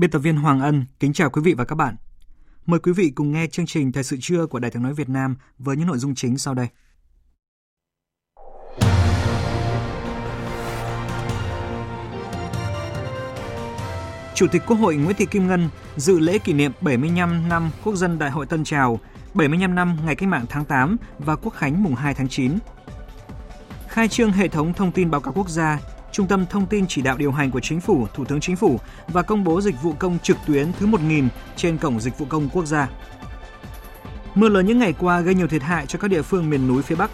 Biên tập viên Hoàng Ân kính chào quý vị và các bạn. Mời quý vị cùng nghe chương trình Thời sự trưa của Đài tiếng nói Việt Nam với những nội dung chính sau đây. Chủ tịch Quốc hội Nguyễn Thị Kim Ngân dự lễ kỷ niệm 75 năm Quốc dân Đại hội Tân Trào, 75 năm Ngày Cách mạng tháng 8 và Quốc khánh mùng 2 tháng 9. Khai trương hệ thống thông tin báo cáo quốc gia Trung tâm Thông tin Chỉ đạo điều hành của Chính phủ, Thủ tướng Chính phủ và công bố dịch vụ công trực tuyến thứ 1.000 trên Cổng Dịch vụ Công Quốc gia. Mưa lớn những ngày qua gây nhiều thiệt hại cho các địa phương miền núi phía Bắc.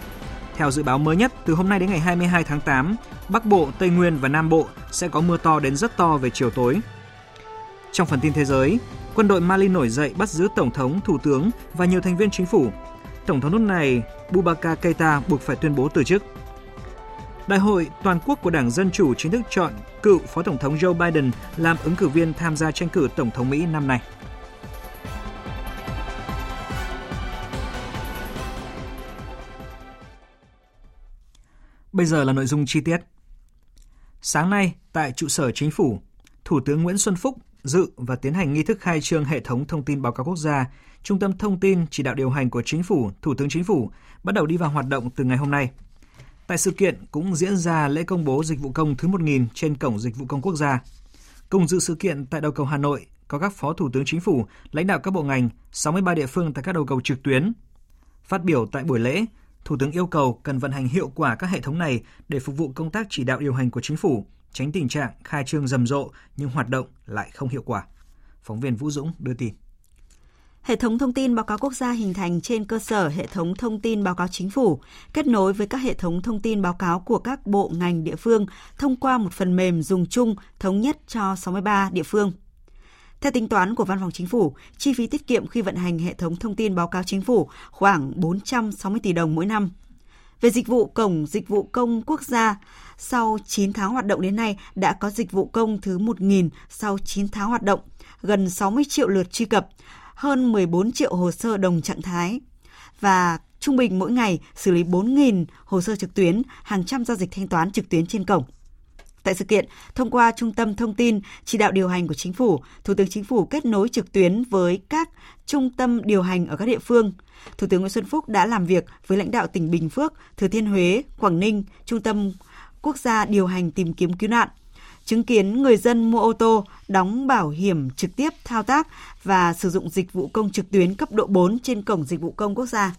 Theo dự báo mới nhất, từ hôm nay đến ngày 22 tháng 8, Bắc Bộ, Tây Nguyên và Nam Bộ sẽ có mưa to đến rất to về chiều tối. Trong phần tin thế giới, quân đội Mali nổi dậy bắt giữ Tổng thống, Thủ tướng và nhiều thành viên chính phủ. Tổng thống nước này Boubacar Keita buộc phải tuyên bố từ chức. Đại hội toàn quốc của Đảng Dân Chủ chính thức chọn cựu Phó Tổng thống Joe Biden làm ứng cử viên tham gia tranh cử Tổng thống Mỹ năm nay. Bây giờ là nội dung chi tiết. Sáng nay, tại trụ sở chính phủ, Thủ tướng Nguyễn Xuân Phúc dự và tiến hành nghi thức khai trương hệ thống thông tin báo cáo quốc gia, Trung tâm Thông tin Chỉ đạo điều hành của Chính phủ, Thủ tướng Chính phủ bắt đầu đi vào hoạt động từ ngày hôm nay – Tại sự kiện cũng diễn ra lễ công bố dịch vụ công thứ 1.000 trên Cổng Dịch vụ Công Quốc gia. Cùng dự sự kiện tại đầu cầu Hà Nội có các Phó Thủ tướng Chính phủ, lãnh đạo các bộ ngành, 63 địa phương tại các đầu cầu trực tuyến. Phát biểu tại buổi lễ, Thủ tướng yêu cầu cần vận hành hiệu quả các hệ thống này để phục vụ công tác chỉ đạo điều hành của chính phủ, tránh tình trạng khai trương rầm rộ nhưng hoạt động lại không hiệu quả. Phóng viên Vũ Dũng đưa tin. Hệ thống thông tin báo cáo quốc gia hình thành trên cơ sở hệ thống thông tin báo cáo chính phủ, kết nối với các hệ thống thông tin báo cáo của các bộ ngành địa phương thông qua một phần mềm dùng chung thống nhất cho 63 địa phương. Theo tính toán của Văn phòng Chính phủ, chi phí tiết kiệm khi vận hành hệ thống thông tin báo cáo chính phủ khoảng 460 tỷ đồng mỗi năm. Về dịch vụ Cổng Dịch vụ Công Quốc gia, sau 9 tháng hoạt động đến nay đã có dịch vụ công thứ 1.000 sau 9 tháng hoạt động, gần 60 triệu lượt truy cập, hơn 14 triệu hồ sơ đồng trạng thái và trung bình mỗi ngày xử lý 4.000 hồ sơ trực tuyến, hàng trăm giao dịch thanh toán trực tuyến trên cổng. Tại sự kiện, thông qua Trung tâm Thông tin Chỉ đạo điều hành của Chính phủ, Thủ tướng Chính phủ kết nối trực tuyến với các trung tâm điều hành ở các địa phương. Thủ tướng Nguyễn Xuân Phúc đã làm việc với lãnh đạo tỉnh Bình Phước, Thừa Thiên Huế, Quảng Ninh, Trung tâm Quốc gia điều hành tìm kiếm cứu nạn, chứng kiến người dân mua ô tô, đóng bảo hiểm trực tiếp thao tác và sử dụng dịch vụ công trực tuyến cấp độ 4 trên cổng dịch vụ công quốc gia.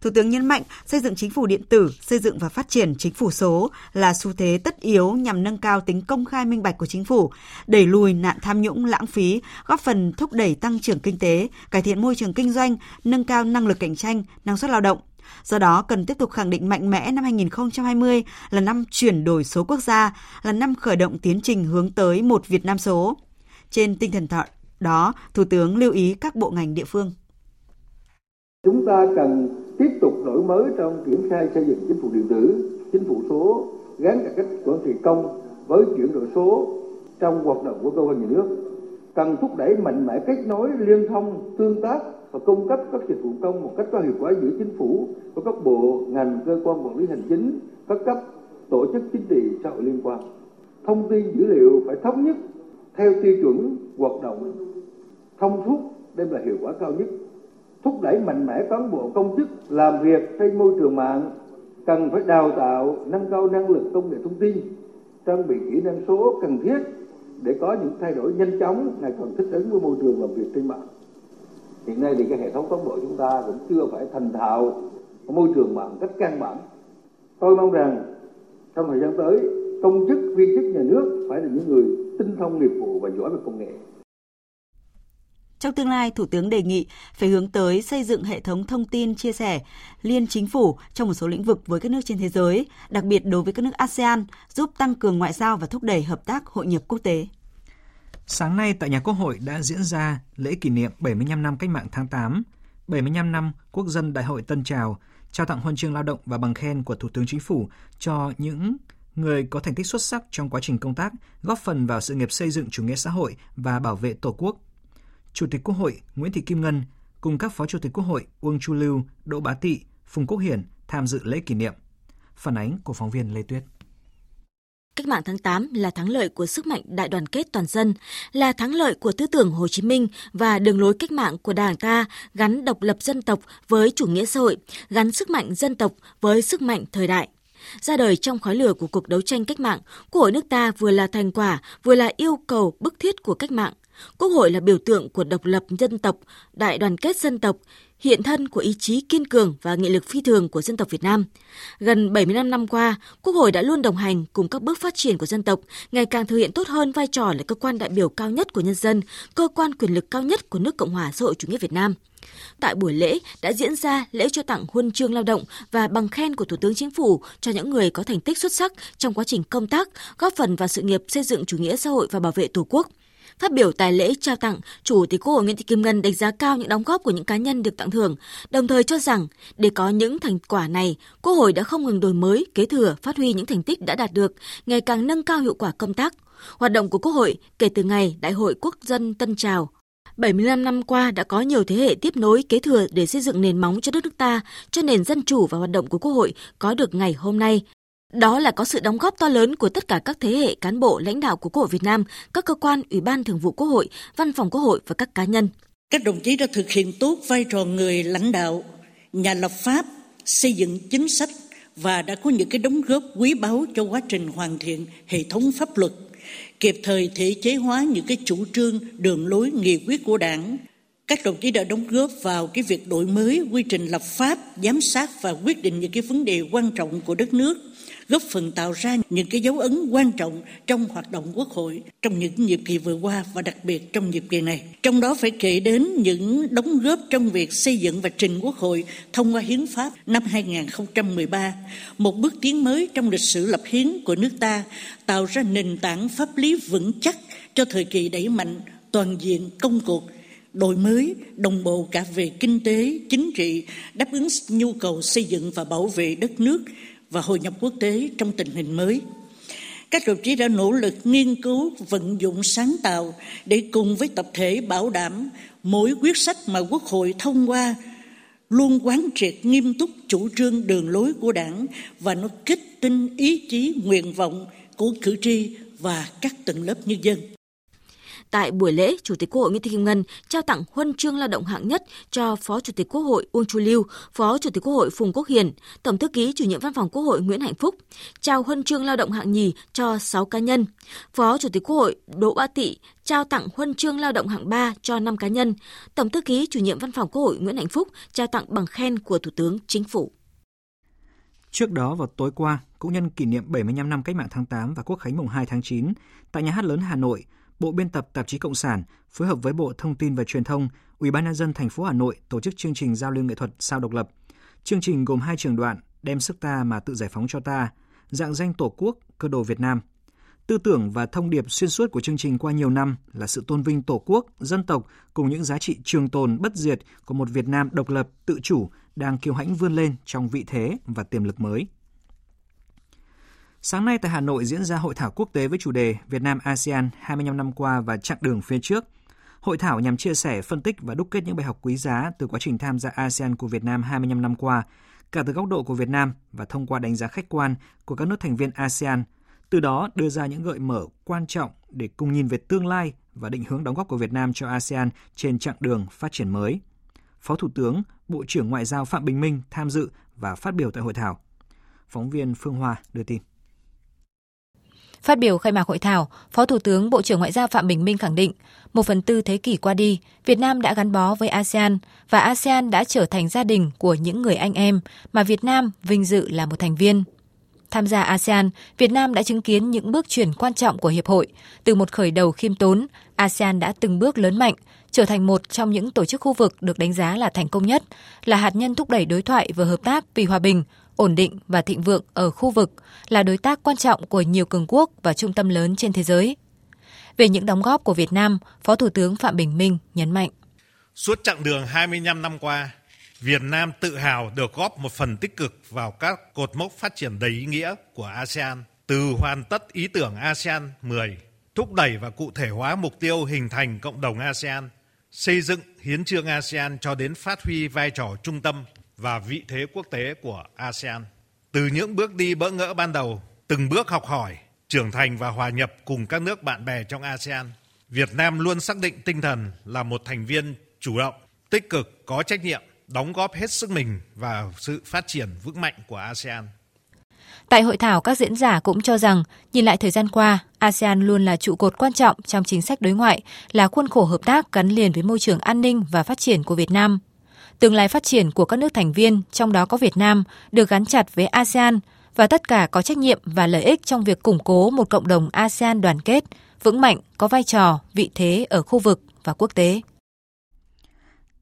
Thủ tướng nhấn mạnh xây dựng chính phủ điện tử, xây dựng và phát triển chính phủ số là xu thế tất yếu nhằm nâng cao tính công khai minh bạch của chính phủ, đẩy lùi nạn tham nhũng lãng phí, góp phần thúc đẩy tăng trưởng kinh tế, cải thiện môi trường kinh doanh, nâng cao năng lực cạnh tranh, năng suất lao động, Do đó, cần tiếp tục khẳng định mạnh mẽ năm 2020 là năm chuyển đổi số quốc gia, là năm khởi động tiến trình hướng tới một Việt Nam số. Trên tinh thần đó, Thủ tướng lưu ý các bộ ngành địa phương. Chúng ta cần tiếp tục đổi mới trong triển khai xây dựng chính phủ điện tử, chính phủ số, gắn cải cách quản trị công với chuyển đổi số trong hoạt động của cơ quan nhà nước. Cần thúc đẩy mạnh mẽ kết nối liên thông, tương tác và cung cấp các dịch vụ công một cách có hiệu quả giữa chính phủ và các bộ ngành, cơ quan quản lý hành chính, các cấp, tổ chức chính trị, xã hội liên quan. Thông tin dữ liệu phải thống nhất theo tiêu chuẩn hoạt động. Thông suốt, đem lại hiệu quả cao nhất. Thúc đẩy mạnh mẽ cán bộ công chức làm việc trên môi trường mạng, cần phải đào tạo, nâng cao năng lực công nghệ thông tin, trang bị kỹ năng số cần thiết để có những thay đổi nhanh chóng ngày càng thích ứng với môi trường làm việc trên mạng hiện nay thì cái hệ thống cán bộ chúng ta cũng chưa phải thành thạo môi trường mạng cách căn bản tôi mong rằng Trong thời gian tới, công chức, viên chức nhà nước phải là những người tinh thông nghiệp vụ và giỏi về công nghệ. Trong tương lai, Thủ tướng đề nghị phải hướng tới xây dựng hệ thống thông tin chia sẻ liên chính phủ trong một số lĩnh vực với các nước trên thế giới, đặc biệt đối với các nước ASEAN, giúp tăng cường ngoại giao và thúc đẩy hợp tác hội nhập quốc tế. Sáng nay tại nhà Quốc hội đã diễn ra lễ kỷ niệm 75 năm cách mạng tháng 8, 75 năm Quốc dân Đại hội Tân Trào, trao tặng huân chương lao động và bằng khen của Thủ tướng Chính phủ cho những người có thành tích xuất sắc trong quá trình công tác, góp phần vào sự nghiệp xây dựng chủ nghĩa xã hội và bảo vệ Tổ quốc. Chủ tịch Quốc hội Nguyễn Thị Kim Ngân cùng các Phó Chủ tịch Quốc hội Uông Chu Lưu, Đỗ Bá Tị, Phùng Quốc Hiển tham dự lễ kỷ niệm. Phản ánh của phóng viên Lê Tuyết. Cách mạng tháng 8 là thắng lợi của sức mạnh đại đoàn kết toàn dân, là thắng lợi của tư tưởng Hồ Chí Minh và đường lối cách mạng của Đảng ta gắn độc lập dân tộc với chủ nghĩa xã hội, gắn sức mạnh dân tộc với sức mạnh thời đại. Ra đời trong khói lửa của cuộc đấu tranh cách mạng, Quốc hội nước ta vừa là thành quả, vừa là yêu cầu bức thiết của cách mạng. Quốc hội là biểu tượng của độc lập dân tộc, đại đoàn kết dân tộc, hiện thân của ý chí kiên cường và nghị lực phi thường của dân tộc Việt Nam. Gần 75 năm qua, Quốc hội đã luôn đồng hành cùng các bước phát triển của dân tộc, ngày càng thực hiện tốt hơn vai trò là cơ quan đại biểu cao nhất của nhân dân, cơ quan quyền lực cao nhất của nước Cộng hòa xã hội chủ nghĩa Việt Nam. Tại buổi lễ đã diễn ra lễ cho tặng huân chương lao động và bằng khen của Thủ tướng Chính phủ cho những người có thành tích xuất sắc trong quá trình công tác, góp phần vào sự nghiệp xây dựng chủ nghĩa xã hội và bảo vệ Tổ quốc – Phát biểu tại lễ trao tặng, Chủ tịch Quốc hội Nguyễn Thị Kim Ngân đánh giá cao những đóng góp của những cá nhân được tặng thưởng, đồng thời cho rằng để có những thành quả này, Quốc hội đã không ngừng đổi mới, kế thừa, phát huy những thành tích đã đạt được, ngày càng nâng cao hiệu quả công tác. Hoạt động của Quốc hội kể từ ngày Đại hội Quốc dân Tân Trào 75 năm qua đã có nhiều thế hệ tiếp nối kế thừa để xây dựng nền móng cho đất nước ta, cho nền dân chủ và hoạt động của Quốc hội có được ngày hôm nay, đó là có sự đóng góp to lớn của tất cả các thế hệ cán bộ lãnh đạo của Quốc hội Việt Nam, các cơ quan, ủy ban thường vụ Quốc hội, văn phòng Quốc hội và các cá nhân. Các đồng chí đã thực hiện tốt vai trò người lãnh đạo, nhà lập pháp, xây dựng chính sách và đã có những cái đóng góp quý báu cho quá trình hoàn thiện hệ thống pháp luật, kịp thời thể chế hóa những cái chủ trương, đường lối, nghị quyết của Đảng. Các đồng chí đã đóng góp vào cái việc đổi mới quy trình lập pháp, giám sát và quyết định những cái vấn đề quan trọng của đất nước góp phần tạo ra những cái dấu ấn quan trọng trong hoạt động quốc hội trong những nhiệm kỳ vừa qua và đặc biệt trong nhiệm kỳ này. Trong đó phải kể đến những đóng góp trong việc xây dựng và trình quốc hội thông qua hiến pháp năm 2013, một bước tiến mới trong lịch sử lập hiến của nước ta, tạo ra nền tảng pháp lý vững chắc cho thời kỳ đẩy mạnh toàn diện công cuộc đổi mới đồng bộ cả về kinh tế chính trị đáp ứng nhu cầu xây dựng và bảo vệ đất nước và hội nhập quốc tế trong tình hình mới. Các đồng chí đã nỗ lực nghiên cứu, vận dụng sáng tạo để cùng với tập thể bảo đảm mỗi quyết sách mà Quốc hội thông qua luôn quán triệt nghiêm túc chủ trương đường lối của Đảng và nó kích tinh ý chí nguyện vọng của cử tri và các tầng lớp nhân dân. Tại buổi lễ, Chủ tịch Quốc hội Nguyễn Thị Kim Ngân trao tặng huân chương lao động hạng nhất cho Phó Chủ tịch Quốc hội Uông Chu Lưu, Phó Chủ tịch Quốc hội Phùng Quốc Hiền, Tổng thư ký chủ nhiệm Văn phòng Quốc hội Nguyễn Hạnh Phúc, trao huân chương lao động hạng nhì cho 6 cá nhân. Phó Chủ tịch Quốc hội Đỗ Bá Tị trao tặng huân chương lao động hạng 3 cho 5 cá nhân. Tổng thư ký chủ nhiệm Văn phòng Quốc hội Nguyễn Hạnh Phúc trao tặng bằng khen của Thủ tướng Chính phủ. Trước đó vào tối qua, cũng nhân kỷ niệm 75 năm Cách mạng tháng 8 và Quốc khánh mùng 2 tháng 9, tại nhà hát lớn Hà Nội, Bộ biên tập Tạp chí Cộng sản phối hợp với Bộ Thông tin và Truyền thông, Ủy ban nhân dân thành phố Hà Nội tổ chức chương trình giao lưu nghệ thuật sao độc lập. Chương trình gồm hai trường đoạn Đem sức ta mà tự giải phóng cho ta, dạng danh Tổ quốc, cơ đồ Việt Nam. Tư tưởng và thông điệp xuyên suốt của chương trình qua nhiều năm là sự tôn vinh Tổ quốc, dân tộc cùng những giá trị trường tồn bất diệt của một Việt Nam độc lập, tự chủ đang kiêu hãnh vươn lên trong vị thế và tiềm lực mới. Sáng nay tại Hà Nội diễn ra hội thảo quốc tế với chủ đề Việt Nam ASEAN 25 năm qua và chặng đường phía trước. Hội thảo nhằm chia sẻ, phân tích và đúc kết những bài học quý giá từ quá trình tham gia ASEAN của Việt Nam 25 năm qua, cả từ góc độ của Việt Nam và thông qua đánh giá khách quan của các nước thành viên ASEAN, từ đó đưa ra những gợi mở quan trọng để cùng nhìn về tương lai và định hướng đóng góp của Việt Nam cho ASEAN trên chặng đường phát triển mới. Phó Thủ tướng, Bộ trưởng Ngoại giao Phạm Bình Minh tham dự và phát biểu tại hội thảo. Phóng viên Phương Hoa đưa tin. Phát biểu khai mạc hội thảo, Phó Thủ tướng Bộ trưởng Ngoại giao Phạm Bình Minh khẳng định, một phần tư thế kỷ qua đi, Việt Nam đã gắn bó với ASEAN và ASEAN đã trở thành gia đình của những người anh em mà Việt Nam vinh dự là một thành viên. tham gia ASEAN, Việt Nam đã chứng kiến những bước chuyển quan trọng của hiệp hội. Từ một khởi đầu khiêm tốn, ASEAN đã từng bước lớn mạnh, trở thành một trong những tổ chức khu vực được đánh giá là thành công nhất, là hạt nhân thúc đẩy đối thoại và hợp tác vì hòa bình, ổn định và thịnh vượng ở khu vực, là đối tác quan trọng của nhiều cường quốc và trung tâm lớn trên thế giới. Về những đóng góp của Việt Nam, Phó Thủ tướng Phạm Bình Minh nhấn mạnh. Suốt chặng đường 25 năm qua, Việt Nam tự hào được góp một phần tích cực vào các cột mốc phát triển đầy ý nghĩa của ASEAN, từ hoàn tất ý tưởng ASEAN 10, thúc đẩy và cụ thể hóa mục tiêu hình thành cộng đồng ASEAN, xây dựng hiến trương ASEAN cho đến phát huy vai trò trung tâm và vị thế quốc tế của ASEAN. Từ những bước đi bỡ ngỡ ban đầu, từng bước học hỏi, trưởng thành và hòa nhập cùng các nước bạn bè trong ASEAN, Việt Nam luôn xác định tinh thần là một thành viên chủ động, tích cực, có trách nhiệm, đóng góp hết sức mình vào sự phát triển vững mạnh của ASEAN. Tại hội thảo, các diễn giả cũng cho rằng, nhìn lại thời gian qua, ASEAN luôn là trụ cột quan trọng trong chính sách đối ngoại, là khuôn khổ hợp tác gắn liền với môi trường an ninh và phát triển của Việt Nam. Tương lai phát triển của các nước thành viên, trong đó có Việt Nam, được gắn chặt với ASEAN và tất cả có trách nhiệm và lợi ích trong việc củng cố một cộng đồng ASEAN đoàn kết, vững mạnh, có vai trò, vị thế ở khu vực và quốc tế.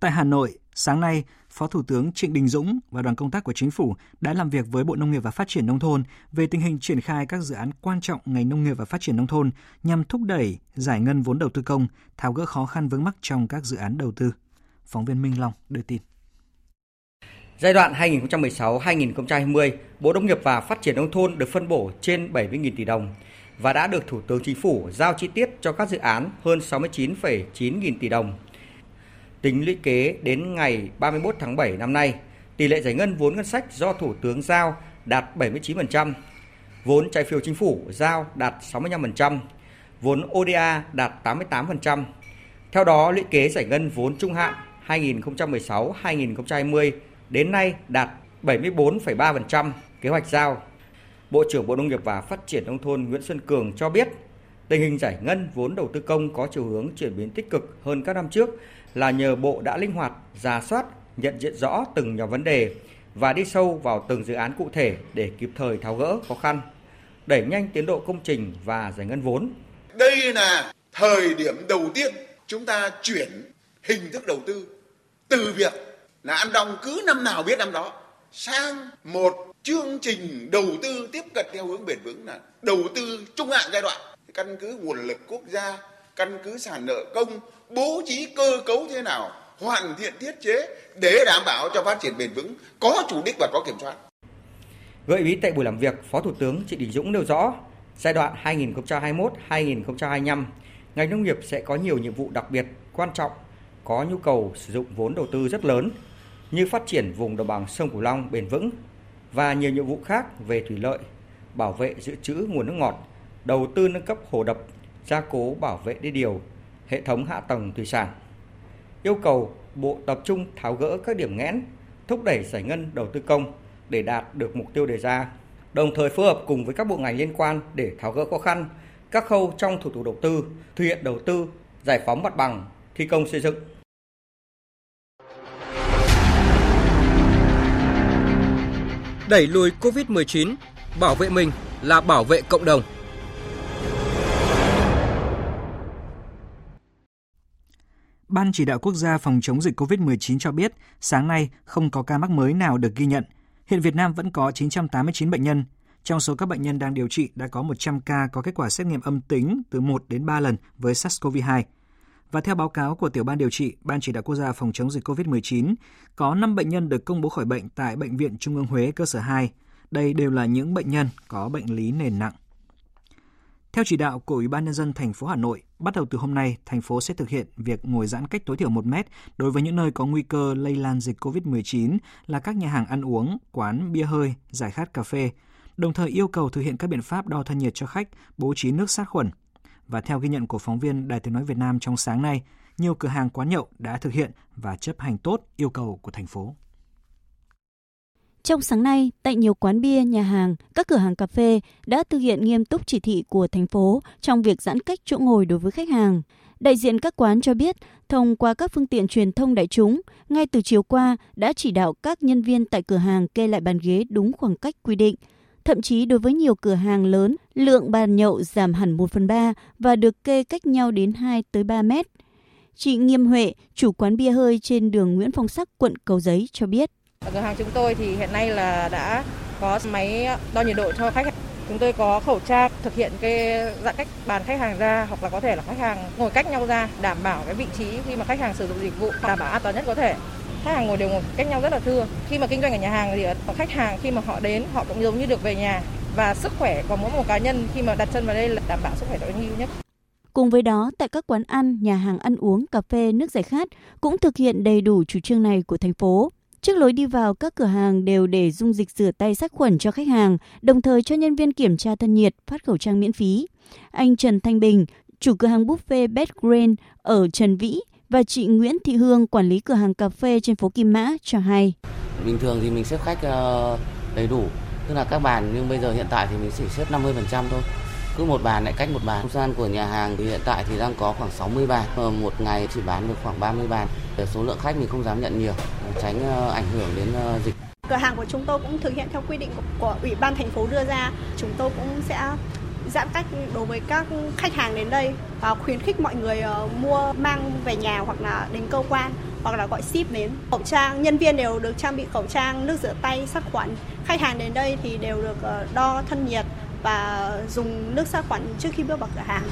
Tại Hà Nội, sáng nay, Phó Thủ tướng Trịnh Đình Dũng và đoàn công tác của Chính phủ đã làm việc với Bộ Nông nghiệp và Phát triển Nông thôn về tình hình triển khai các dự án quan trọng ngành nông nghiệp và phát triển nông thôn nhằm thúc đẩy giải ngân vốn đầu tư công, tháo gỡ khó khăn vướng mắc trong các dự án đầu tư. Phóng viên Minh Long đưa tin. Giai đoạn 2016-2020, Bộ Nông nghiệp và Phát triển Nông thôn được phân bổ trên 70.000 tỷ đồng và đã được Thủ tướng Chính phủ giao chi tiết cho các dự án hơn 69,9 nghìn tỷ đồng. Tính lũy kế đến ngày 31 tháng 7 năm nay, tỷ lệ giải ngân vốn ngân sách do Thủ tướng giao đạt 79%, vốn trái phiếu chính phủ giao đạt 65%, vốn ODA đạt 88%. Theo đó, lũy kế giải ngân vốn trung hạn 2016-2020 đến nay đạt 74,3% kế hoạch giao. Bộ trưởng Bộ Nông nghiệp và Phát triển Nông thôn Nguyễn Xuân Cường cho biết, tình hình giải ngân vốn đầu tư công có chiều hướng chuyển biến tích cực hơn các năm trước là nhờ Bộ đã linh hoạt, giả soát, nhận diện rõ từng nhóm vấn đề và đi sâu vào từng dự án cụ thể để kịp thời tháo gỡ khó khăn, đẩy nhanh tiến độ công trình và giải ngân vốn. Đây là thời điểm đầu tiên chúng ta chuyển hình thức đầu tư từ việc là ăn đồng cứ năm nào biết năm đó. Sang một chương trình đầu tư tiếp cận theo hướng bền vững là đầu tư trung hạn giai đoạn. Căn cứ nguồn lực quốc gia căn cứ sản nợ công bố trí cơ cấu thế nào hoàn thiện thiết chế để đảm bảo cho phát triển bền vững có chủ đích và có kiểm soát. Gợi ý tại buổi làm việc, Phó Thủ tướng Trịnh Đình Dũng nêu rõ, giai đoạn 2021-2025, ngành nông nghiệp sẽ có nhiều nhiệm vụ đặc biệt quan trọng, có nhu cầu sử dụng vốn đầu tư rất lớn như phát triển vùng đồng bằng sông Cửu Long bền vững và nhiều nhiệm vụ khác về thủy lợi, bảo vệ dự trữ nguồn nước ngọt, đầu tư nâng cấp hồ đập, gia cố bảo vệ đê điều, hệ thống hạ tầng thủy sản. Yêu cầu Bộ tập trung tháo gỡ các điểm nghẽn, thúc đẩy giải ngân đầu tư công để đạt được mục tiêu đề ra, đồng thời phối hợp cùng với các bộ ngành liên quan để tháo gỡ khó khăn các khâu trong thủ tục đầu tư, thực hiện đầu tư, giải phóng mặt bằng, thi công xây dựng. Đẩy lùi Covid-19, bảo vệ mình là bảo vệ cộng đồng. Ban chỉ đạo quốc gia phòng chống dịch COVID-19 cho biết, sáng nay không có ca mắc mới nào được ghi nhận. Hiện Việt Nam vẫn có 989 bệnh nhân. Trong số các bệnh nhân đang điều trị đã có 100 ca có kết quả xét nghiệm âm tính từ 1 đến 3 lần với SARS-CoV-2. Và theo báo cáo của tiểu ban điều trị, Ban chỉ đạo quốc gia phòng chống dịch COVID-19, có 5 bệnh nhân được công bố khỏi bệnh tại Bệnh viện Trung ương Huế cơ sở 2. Đây đều là những bệnh nhân có bệnh lý nền nặng. Theo chỉ đạo của Ủy ban nhân dân thành phố Hà Nội, bắt đầu từ hôm nay, thành phố sẽ thực hiện việc ngồi giãn cách tối thiểu 1 mét đối với những nơi có nguy cơ lây lan dịch COVID-19 là các nhà hàng ăn uống, quán bia hơi, giải khát cà phê, đồng thời yêu cầu thực hiện các biện pháp đo thân nhiệt cho khách, bố trí nước sát khuẩn. Và theo ghi nhận của phóng viên Đài Tiếng nói Việt Nam trong sáng nay, nhiều cửa hàng quán nhậu đã thực hiện và chấp hành tốt yêu cầu của thành phố. Trong sáng nay, tại nhiều quán bia, nhà hàng, các cửa hàng cà phê đã thực hiện nghiêm túc chỉ thị của thành phố trong việc giãn cách chỗ ngồi đối với khách hàng. Đại diện các quán cho biết, thông qua các phương tiện truyền thông đại chúng, ngay từ chiều qua đã chỉ đạo các nhân viên tại cửa hàng kê lại bàn ghế đúng khoảng cách quy định. Thậm chí đối với nhiều cửa hàng lớn, lượng bàn nhậu giảm hẳn 1 phần 3 và được kê cách nhau đến 2 tới 3 mét. Chị Nghiêm Huệ, chủ quán bia hơi trên đường Nguyễn Phong Sắc, quận Cầu Giấy cho biết. Ở cửa hàng chúng tôi thì hiện nay là đã có máy đo nhiệt độ cho khách. Chúng tôi có khẩu trang thực hiện cái giãn cách bàn khách hàng ra hoặc là có thể là khách hàng ngồi cách nhau ra đảm bảo cái vị trí khi mà khách hàng sử dụng dịch vụ đảm bảo an toàn nhất có thể khách hàng ngồi đều ngồi cách nhau rất là thưa. Khi mà kinh doanh ở nhà hàng thì khách hàng khi mà họ đến họ cũng giống như được về nhà và sức khỏe của mỗi một cá nhân khi mà đặt chân vào đây là đảm bảo sức khỏe tối ưu nhất. Cùng với đó, tại các quán ăn, nhà hàng ăn uống, cà phê, nước giải khát cũng thực hiện đầy đủ chủ trương này của thành phố. Trước lối đi vào, các cửa hàng đều để dung dịch rửa tay sát khuẩn cho khách hàng, đồng thời cho nhân viên kiểm tra thân nhiệt, phát khẩu trang miễn phí. Anh Trần Thanh Bình, chủ cửa hàng buffet Bed Green ở Trần Vĩ và chị Nguyễn Thị Hương, quản lý cửa hàng cà phê trên phố Kim Mã cho hay. Bình thường thì mình xếp khách ờ, đầy đủ, tức là các bàn nhưng bây giờ hiện tại thì mình chỉ xếp 50% thôi cứ một bàn lại cách một bàn. Không gian của nhà hàng thì hiện tại thì đang có khoảng 60 bàn, ờ, một ngày chỉ bán được khoảng 30 bàn. Số lượng khách mình không dám nhận nhiều, tránh ờ, ảnh hưởng đến dịch. Cửa hàng của chúng tôi cũng thực hiện theo quy định của, của Ủy ban thành phố đưa ra. Chúng tôi cũng sẽ giãn cách đối với các khách hàng đến đây và khuyến khích mọi người ờ, mua mang về nhà hoặc là đến cơ quan hoặc là gọi ship đến. Khẩu trang, nhân viên đều được trang bị khẩu trang, nước rửa tay, sát khuẩn. Khách hàng đến đây thì đều được ờ, đo thân nhiệt và dùng nước sát khuẩn trước khi bước vào cửa hàng.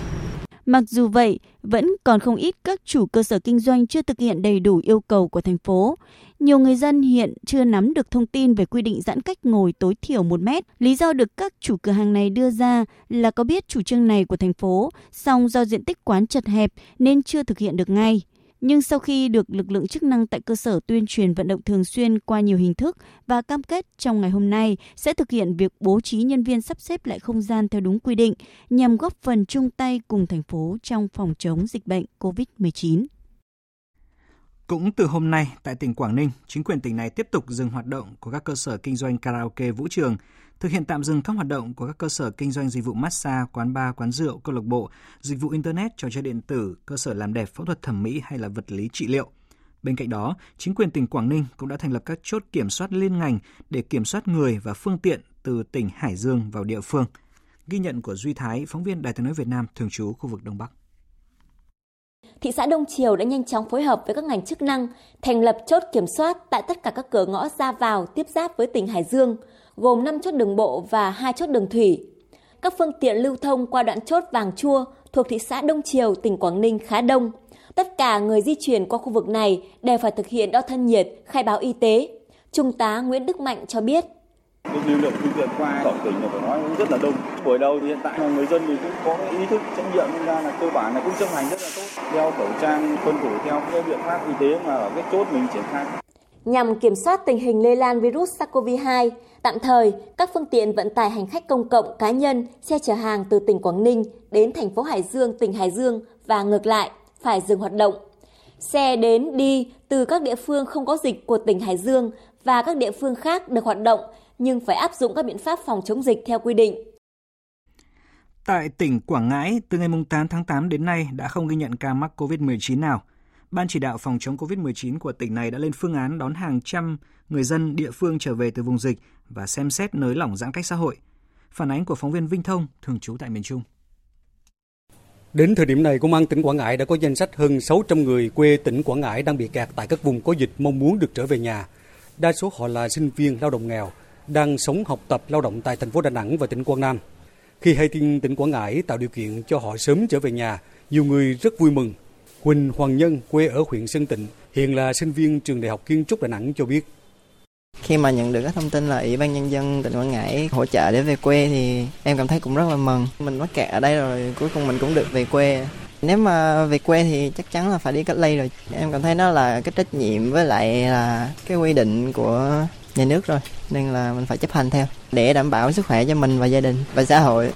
Mặc dù vậy, vẫn còn không ít các chủ cơ sở kinh doanh chưa thực hiện đầy đủ yêu cầu của thành phố. Nhiều người dân hiện chưa nắm được thông tin về quy định giãn cách ngồi tối thiểu 1 mét. Lý do được các chủ cửa hàng này đưa ra là có biết chủ trương này của thành phố, song do diện tích quán chật hẹp nên chưa thực hiện được ngay. Nhưng sau khi được lực lượng chức năng tại cơ sở tuyên truyền vận động thường xuyên qua nhiều hình thức và cam kết trong ngày hôm nay sẽ thực hiện việc bố trí nhân viên sắp xếp lại không gian theo đúng quy định nhằm góp phần chung tay cùng thành phố trong phòng chống dịch bệnh COVID-19. Cũng từ hôm nay, tại tỉnh Quảng Ninh, chính quyền tỉnh này tiếp tục dừng hoạt động của các cơ sở kinh doanh karaoke vũ trường thực hiện tạm dừng các hoạt động của các cơ sở kinh doanh dịch vụ massage, quán bar, quán rượu, câu lạc bộ, dịch vụ internet, trò chơi điện tử, cơ sở làm đẹp, phẫu thuật thẩm mỹ hay là vật lý trị liệu. Bên cạnh đó, chính quyền tỉnh Quảng Ninh cũng đã thành lập các chốt kiểm soát liên ngành để kiểm soát người và phương tiện từ tỉnh Hải Dương vào địa phương. Ghi nhận của Duy Thái, phóng viên Đài tiếng nói Việt Nam thường trú khu vực Đông Bắc. Thị xã Đông Triều đã nhanh chóng phối hợp với các ngành chức năng thành lập chốt kiểm soát tại tất cả các cửa ngõ ra vào tiếp giáp với tỉnh Hải Dương – gồm 5 chốt đường bộ và 2 chốt đường thủy. Các phương tiện lưu thông qua đoạn chốt Vàng Chua thuộc thị xã Đông Triều, tỉnh Quảng Ninh khá đông. Tất cả người di chuyển qua khu vực này đều phải thực hiện đo thân nhiệt, khai báo y tế. Trung tá Nguyễn Đức Mạnh cho biết. Cái lưu lượng phương tiện qua tổng tỉnh là phải nói cũng rất là đông. Buổi đầu thì hiện tại là người dân thì cũng có ý thức trách nhiệm nên ra là cơ bản là cũng chấp hành rất là tốt. Đeo khẩu trang, tuân thủ theo cái biện pháp y tế mà ở cái chốt mình triển khai. Nhằm kiểm soát tình hình lây lan virus SARS-CoV-2, Tạm thời, các phương tiện vận tải hành khách công cộng cá nhân, xe chở hàng từ tỉnh Quảng Ninh đến thành phố Hải Dương, tỉnh Hải Dương và ngược lại phải dừng hoạt động. Xe đến đi từ các địa phương không có dịch của tỉnh Hải Dương và các địa phương khác được hoạt động nhưng phải áp dụng các biện pháp phòng chống dịch theo quy định. Tại tỉnh Quảng Ngãi, từ ngày 8 tháng 8 đến nay đã không ghi nhận ca mắc COVID-19 nào. Ban chỉ đạo phòng chống COVID-19 của tỉnh này đã lên phương án đón hàng trăm người dân địa phương trở về từ vùng dịch và xem xét nới lỏng giãn cách xã hội. Phản ánh của phóng viên Vinh Thông, thường trú tại miền Trung. Đến thời điểm này, Công an tỉnh Quảng Ngãi đã có danh sách hơn 600 người quê tỉnh Quảng Ngãi đang bị kẹt tại các vùng có dịch mong muốn được trở về nhà. Đa số họ là sinh viên lao động nghèo, đang sống học tập lao động tại thành phố Đà Nẵng và tỉnh Quảng Nam. Khi hay tin tỉnh Quảng Ngãi tạo điều kiện cho họ sớm trở về nhà, nhiều người rất vui mừng. Quỳnh Hoàng Nhân, quê ở huyện Sơn Tịnh, hiện là sinh viên trường Đại học Kiến trúc Đà Nẵng cho biết. Khi mà nhận được cái thông tin là Ủy ban Nhân dân tỉnh Quảng Ngãi hỗ trợ để về quê thì em cảm thấy cũng rất là mừng. Mình mắc kẹt ở đây rồi, cuối cùng mình cũng được về quê. Nếu mà về quê thì chắc chắn là phải đi cách ly rồi. Em cảm thấy nó là cái trách nhiệm với lại là cái quy định của nhà nước rồi. Nên là mình phải chấp hành theo để đảm bảo sức khỏe cho mình và gia đình và xã hội.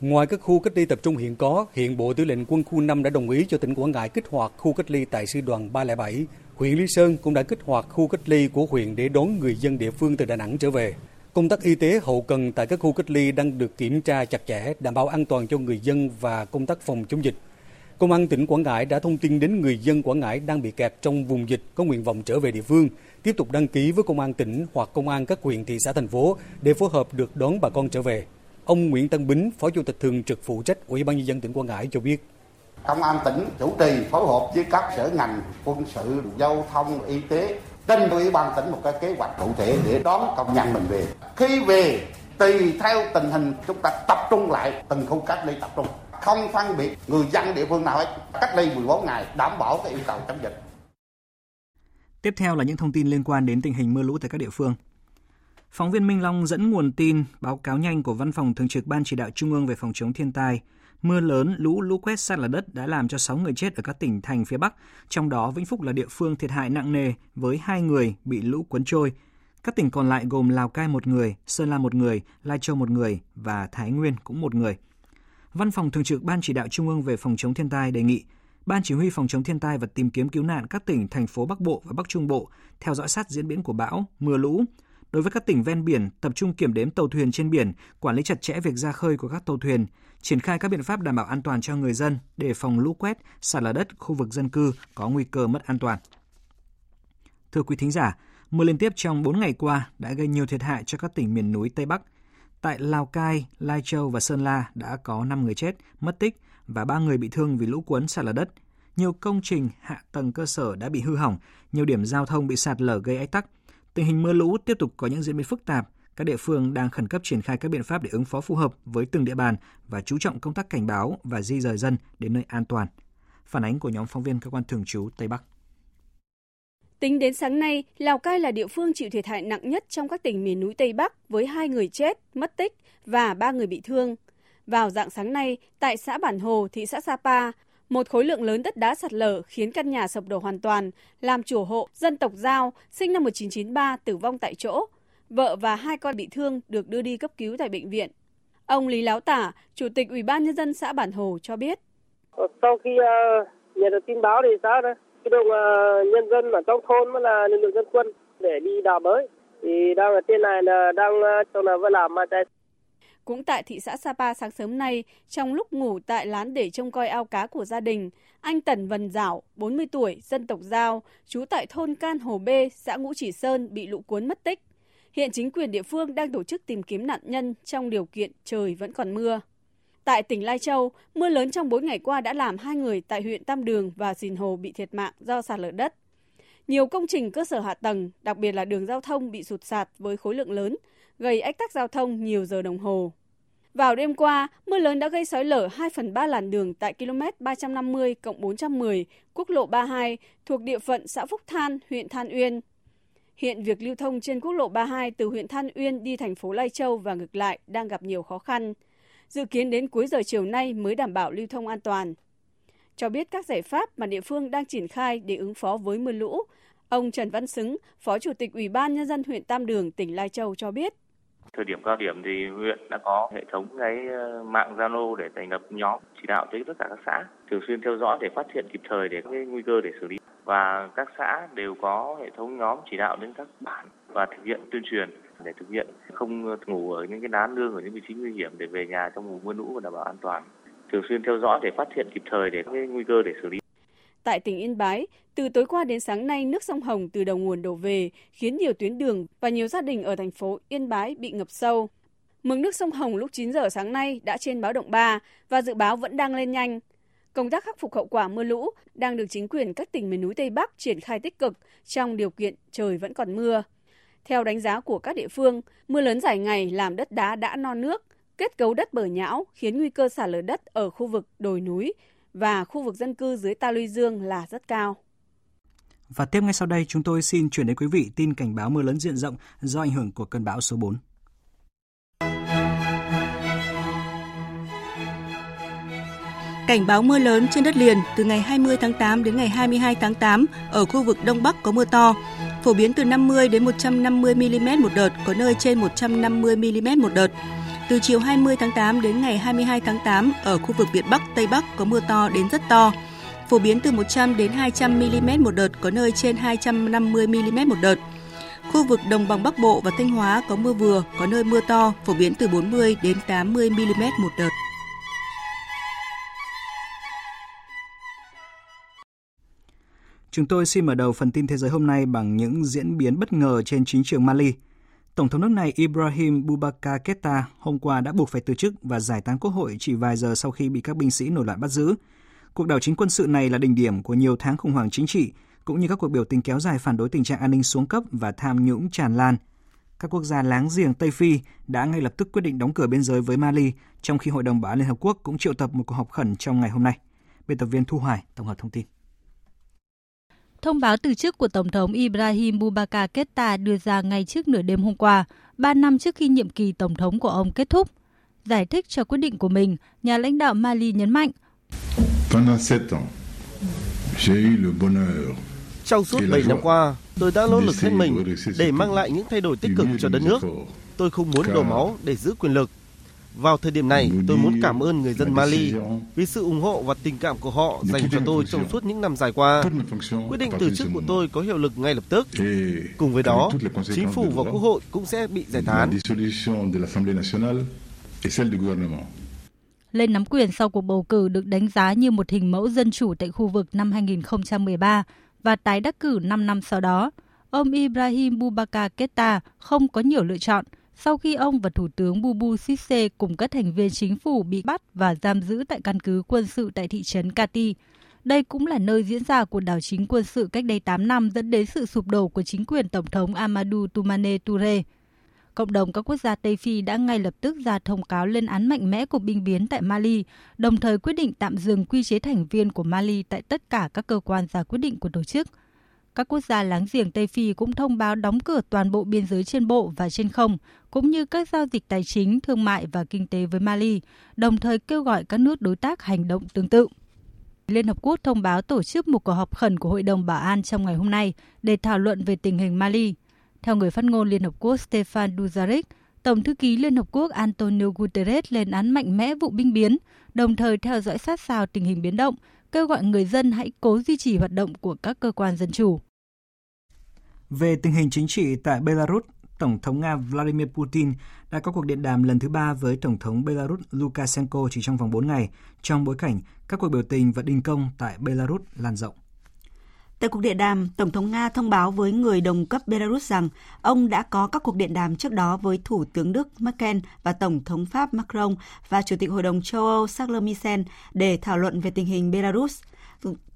Ngoài các khu cách ly tập trung hiện có, hiện Bộ Tư lệnh Quân khu 5 đã đồng ý cho tỉnh Quảng Ngãi kích hoạt khu cách ly tại sư đoàn 307 huyện Lý Sơn cũng đã kích hoạt khu cách ly của huyện để đón người dân địa phương từ Đà Nẵng trở về. Công tác y tế hậu cần tại các khu cách ly đang được kiểm tra chặt chẽ, đảm bảo an toàn cho người dân và công tác phòng chống dịch. Công an tỉnh Quảng Ngãi đã thông tin đến người dân Quảng Ngãi đang bị kẹt trong vùng dịch có nguyện vọng trở về địa phương, tiếp tục đăng ký với công an tỉnh hoặc công an các huyện thị xã thành phố để phối hợp được đón bà con trở về. Ông Nguyễn Tân Bính, Phó Chủ tịch thường trực phụ trách Ủy ban nhân dân tỉnh Quảng Ngãi cho biết. Công an tỉnh chủ trì phối hợp với các sở ngành, quân sự, giao thông, y tế trên ủy ban tỉnh một cái kế hoạch cụ thể để đón công nhân mình về. Khi về tùy theo tình hình chúng ta tập trung lại từng khu cách ly tập trung không phân biệt người dân địa phương nào hết cách ly 14 ngày đảm bảo cái yêu cầu chống dịch Tiếp theo là những thông tin liên quan đến tình hình mưa lũ tại các địa phương. Phóng viên Minh Long dẫn nguồn tin báo cáo nhanh của Văn phòng Thường trực Ban Chỉ đạo Trung ương về phòng chống thiên tai. Mưa lớn, lũ, lũ quét sạt lở đất đã làm cho 6 người chết ở các tỉnh thành phía Bắc, trong đó Vĩnh Phúc là địa phương thiệt hại nặng nề với hai người bị lũ cuốn trôi. Các tỉnh còn lại gồm Lào Cai một người, Sơn La một người, Lai Châu một người và Thái Nguyên cũng một người. Văn phòng Thường trực Ban Chỉ đạo Trung ương về phòng chống thiên tai đề nghị Ban Chỉ huy phòng chống thiên tai và tìm kiếm cứu nạn các tỉnh, thành phố Bắc Bộ và Bắc Trung Bộ theo dõi sát diễn biến của bão, mưa lũ. Đối với các tỉnh ven biển, tập trung kiểm đếm tàu thuyền trên biển, quản lý chặt chẽ việc ra khơi của các tàu thuyền, triển khai các biện pháp đảm bảo an toàn cho người dân để phòng lũ quét, sạt lở đất khu vực dân cư có nguy cơ mất an toàn. Thưa quý thính giả, mưa liên tiếp trong 4 ngày qua đã gây nhiều thiệt hại cho các tỉnh miền núi Tây Bắc. Tại Lào Cai, Lai Châu và Sơn La đã có 5 người chết, mất tích và 3 người bị thương vì lũ cuốn sạt lở đất. Nhiều công trình hạ tầng cơ sở đã bị hư hỏng, nhiều điểm giao thông bị sạt lở gây ách tắc. Tình hình mưa lũ tiếp tục có những diễn biến phức tạp, các địa phương đang khẩn cấp triển khai các biện pháp để ứng phó phù hợp với từng địa bàn và chú trọng công tác cảnh báo và di rời dân đến nơi an toàn. Phản ánh của nhóm phóng viên cơ quan thường trú Tây Bắc. Tính đến sáng nay, Lào Cai là địa phương chịu thiệt hại nặng nhất trong các tỉnh miền núi Tây Bắc với hai người chết, mất tích và ba người bị thương. Vào dạng sáng nay, tại xã Bản Hồ, thị xã Sapa, một khối lượng lớn đất đá sạt lở khiến căn nhà sập đổ hoàn toàn, làm chủ hộ dân tộc Giao sinh năm 1993 tử vong tại chỗ. Vợ và hai con bị thương được đưa đi cấp cứu tại bệnh viện. Ông Lý Láo Tả, Chủ tịch Ủy ban Nhân dân xã Bản Hồ cho biết. Sau khi uh, nhận được tin báo thì xã đã cái đồng uh, ờ, nhân dân ở trong thôn mới là lực lượng dân quân để đi đào bới. Thì đang ở trên này là đang ờ, trong là vẫn làm mà chay cũng tại thị xã Sapa sáng sớm nay, trong lúc ngủ tại lán để trông coi ao cá của gia đình, anh Tần Vân Dảo, 40 tuổi, dân tộc Giao, trú tại thôn Can Hồ B, xã Ngũ Chỉ Sơn bị lũ cuốn mất tích. Hiện chính quyền địa phương đang tổ chức tìm kiếm nạn nhân trong điều kiện trời vẫn còn mưa. Tại tỉnh Lai Châu, mưa lớn trong 4 ngày qua đã làm hai người tại huyện Tam Đường và Sìn Hồ bị thiệt mạng do sạt lở đất. Nhiều công trình cơ sở hạ tầng, đặc biệt là đường giao thông bị sụt sạt với khối lượng lớn, gây ách tắc giao thông nhiều giờ đồng hồ. Vào đêm qua, mưa lớn đã gây sói lở 2 phần 3 làn đường tại km 350 410 quốc lộ 32 thuộc địa phận xã Phúc Than, huyện Than Uyên. Hiện việc lưu thông trên quốc lộ 32 từ huyện Than Uyên đi thành phố Lai Châu và ngược lại đang gặp nhiều khó khăn. Dự kiến đến cuối giờ chiều nay mới đảm bảo lưu thông an toàn. Cho biết các giải pháp mà địa phương đang triển khai để ứng phó với mưa lũ, ông Trần Văn Xứng, Phó Chủ tịch Ủy ban Nhân dân huyện Tam Đường, tỉnh Lai Châu cho biết. Thời điểm cao điểm thì huyện đã có hệ thống cái ờ, mạng Zalo để thành lập nhóm chỉ đạo tới tất cả các xã thường xuyên theo dõi để phát hiện kịp thời để cái nguy cơ để xử lý và các xã đều có hệ thống nhóm chỉ đạo đến các bản và thực hiện tuyên truyền để thực hiện không ngủ ở những cái đá nương ở những vị trí nguy hiểm để về nhà trong mùa mưa lũ và đảm bảo an toàn thường xuyên theo dõi để phát hiện kịp thời để cái nguy cơ để xử lý Tại tỉnh Yên Bái, từ tối qua đến sáng nay nước sông Hồng từ đầu nguồn đổ về, khiến nhiều tuyến đường và nhiều gia đình ở thành phố Yên Bái bị ngập sâu. Mực nước sông Hồng lúc 9 giờ sáng nay đã trên báo động 3 và dự báo vẫn đang lên nhanh. Công tác khắc phục hậu quả mưa lũ đang được chính quyền các tỉnh miền núi Tây Bắc triển khai tích cực trong điều kiện trời vẫn còn mưa. Theo đánh giá của các địa phương, mưa lớn dài ngày làm đất đá đã non nước, kết cấu đất bờ nhão khiến nguy cơ xả lở đất ở khu vực đồi núi và khu vực dân cư dưới ta luy dương là rất cao. Và tiếp ngay sau đây chúng tôi xin chuyển đến quý vị tin cảnh báo mưa lớn diện rộng do ảnh hưởng của cơn bão số 4. Cảnh báo mưa lớn trên đất liền từ ngày 20 tháng 8 đến ngày 22 tháng 8 ở khu vực Đông Bắc có mưa to, phổ biến từ 50 đến 150 mm một đợt, có nơi trên 150 mm một đợt từ chiều 20 tháng 8 đến ngày 22 tháng 8, ở khu vực Việt Bắc, Tây Bắc có mưa to đến rất to, phổ biến từ 100 đến 200 mm một đợt, có nơi trên 250 mm một đợt. Khu vực đồng bằng Bắc Bộ và Thanh Hóa có mưa vừa, có nơi mưa to, phổ biến từ 40 đến 80 mm một đợt. Chúng tôi xin mở đầu phần tin thế giới hôm nay bằng những diễn biến bất ngờ trên chính trường Mali. Tổng thống nước này Ibrahim Boubacar Keita hôm qua đã buộc phải từ chức và giải tán quốc hội chỉ vài giờ sau khi bị các binh sĩ nổi loạn bắt giữ. Cuộc đảo chính quân sự này là đỉnh điểm của nhiều tháng khủng hoảng chính trị, cũng như các cuộc biểu tình kéo dài phản đối tình trạng an ninh xuống cấp và tham nhũng tràn lan. Các quốc gia láng giềng Tây Phi đã ngay lập tức quyết định đóng cửa biên giới với Mali, trong khi Hội đồng Bảo an Liên Hợp Quốc cũng triệu tập một cuộc họp khẩn trong ngày hôm nay. Biên tập viên Thu Hoài tổng hợp thông tin. Thông báo từ chức của Tổng thống Ibrahim Boubacar Keita đưa ra ngay trước nửa đêm hôm qua, 3 năm trước khi nhiệm kỳ Tổng thống của ông kết thúc. Giải thích cho quyết định của mình, nhà lãnh đạo Mali nhấn mạnh. Trong suốt 7 năm qua, tôi đã nỗ lực hết mình để mang lại những thay đổi tích cực cho đất nước. Tôi không muốn đổ máu để giữ quyền lực. Vào thời điểm này, tôi muốn cảm ơn người dân Mali vì sự ủng hộ và tình cảm của họ dành cho tôi trong suốt những năm dài qua. Quyết định từ chức của tôi có hiệu lực ngay lập tức. Cùng với đó, chính phủ và quốc hội cũng sẽ bị giải tán. Lên nắm quyền sau cuộc bầu cử được đánh giá như một hình mẫu dân chủ tại khu vực năm 2013 và tái đắc cử 5 năm sau đó, ông Ibrahim Boubacar Keita không có nhiều lựa chọn – sau khi ông và Thủ tướng Bubu Sisse cùng các thành viên chính phủ bị bắt và giam giữ tại căn cứ quân sự tại thị trấn Kati. Đây cũng là nơi diễn ra cuộc đảo chính quân sự cách đây 8 năm dẫn đến sự sụp đổ của chính quyền Tổng thống Amadou Toumane Touré. Cộng đồng các quốc gia Tây Phi đã ngay lập tức ra thông cáo lên án mạnh mẽ cuộc binh biến tại Mali, đồng thời quyết định tạm dừng quy chế thành viên của Mali tại tất cả các cơ quan ra quyết định của tổ chức – các quốc gia láng giềng Tây Phi cũng thông báo đóng cửa toàn bộ biên giới trên bộ và trên không, cũng như các giao dịch tài chính, thương mại và kinh tế với Mali, đồng thời kêu gọi các nước đối tác hành động tương tự. Liên Hợp Quốc thông báo tổ chức một cuộc họp khẩn của Hội đồng Bảo an trong ngày hôm nay để thảo luận về tình hình Mali. Theo người phát ngôn Liên Hợp Quốc Stefan Dujarric, Tổng thư ký Liên Hợp Quốc Antonio Guterres lên án mạnh mẽ vụ binh biến, đồng thời theo dõi sát sao tình hình biến động, kêu gọi người dân hãy cố duy trì hoạt động của các cơ quan dân chủ. Về tình hình chính trị tại Belarus, Tổng thống Nga Vladimir Putin đã có cuộc điện đàm lần thứ ba với Tổng thống Belarus Lukashenko chỉ trong vòng 4 ngày, trong bối cảnh các cuộc biểu tình và đình công tại Belarus lan rộng. Tại cuộc điện đàm, Tổng thống Nga thông báo với người đồng cấp Belarus rằng ông đã có các cuộc điện đàm trước đó với Thủ tướng Đức Merkel và Tổng thống Pháp Macron và Chủ tịch Hội đồng châu Âu Charles Michel để thảo luận về tình hình Belarus.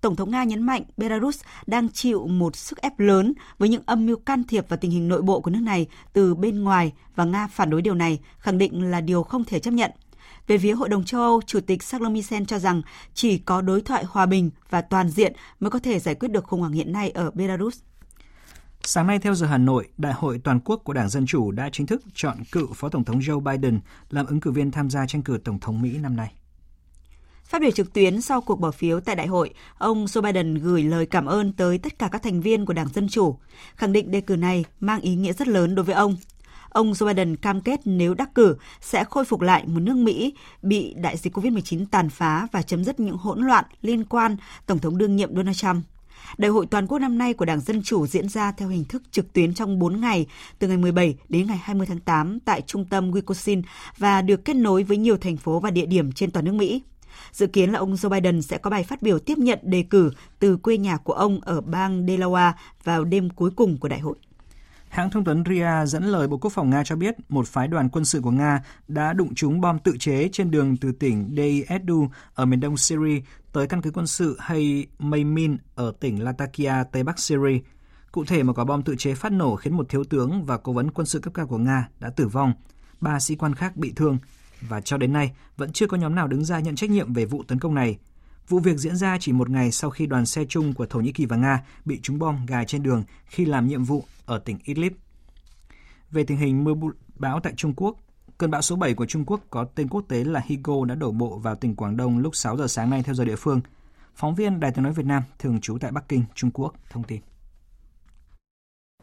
Tổng thống Nga nhấn mạnh Belarus đang chịu một sức ép lớn với những âm mưu can thiệp vào tình hình nội bộ của nước này từ bên ngoài và Nga phản đối điều này, khẳng định là điều không thể chấp nhận – về phía Hội đồng châu Âu, Chủ tịch Charles Michel cho rằng chỉ có đối thoại hòa bình và toàn diện mới có thể giải quyết được khủng hoảng hiện nay ở Belarus. Sáng nay theo giờ Hà Nội, Đại hội toàn quốc của Đảng Dân Chủ đã chính thức chọn cựu Phó Tổng thống Joe Biden làm ứng cử viên tham gia tranh cử Tổng thống Mỹ năm nay. Phát biểu trực tuyến sau cuộc bỏ phiếu tại đại hội, ông Joe Biden gửi lời cảm ơn tới tất cả các thành viên của Đảng Dân Chủ, khẳng định đề cử này mang ý nghĩa rất lớn đối với ông Ông Joe Biden cam kết nếu đắc cử sẽ khôi phục lại một nước Mỹ bị đại dịch COVID-19 tàn phá và chấm dứt những hỗn loạn liên quan Tổng thống đương nhiệm Donald Trump. Đại hội toàn quốc năm nay của Đảng Dân Chủ diễn ra theo hình thức trực tuyến trong 4 ngày, từ ngày 17 đến ngày 20 tháng 8 tại trung tâm Wisconsin và được kết nối với nhiều thành phố và địa điểm trên toàn nước Mỹ. Dự kiến là ông Joe Biden sẽ có bài phát biểu tiếp nhận đề cử từ quê nhà của ông ở bang Delaware vào đêm cuối cùng của đại hội. Hãng thông tấn RIA dẫn lời Bộ Quốc phòng Nga cho biết một phái đoàn quân sự của Nga đã đụng trúng bom tự chế trên đường từ tỉnh Dei Edu ở miền đông Syria tới căn cứ quân sự Hay Maymin ở tỉnh Latakia, Tây Bắc Syria. Cụ thể, một quả bom tự chế phát nổ khiến một thiếu tướng và cố vấn quân sự cấp cao của Nga đã tử vong, ba sĩ quan khác bị thương, và cho đến nay vẫn chưa có nhóm nào đứng ra nhận trách nhiệm về vụ tấn công này. Vụ việc diễn ra chỉ một ngày sau khi đoàn xe chung của Thổ Nhĩ Kỳ và Nga bị trúng bom gài trên đường khi làm nhiệm vụ ở tỉnh Idlib. Về tình hình mưa bão tại Trung Quốc, cơn bão số 7 của Trung Quốc có tên quốc tế là Higo đã đổ bộ vào tỉnh Quảng Đông lúc 6 giờ sáng nay theo giờ địa phương. Phóng viên Đài tiếng nói Việt Nam thường trú tại Bắc Kinh, Trung Quốc thông tin.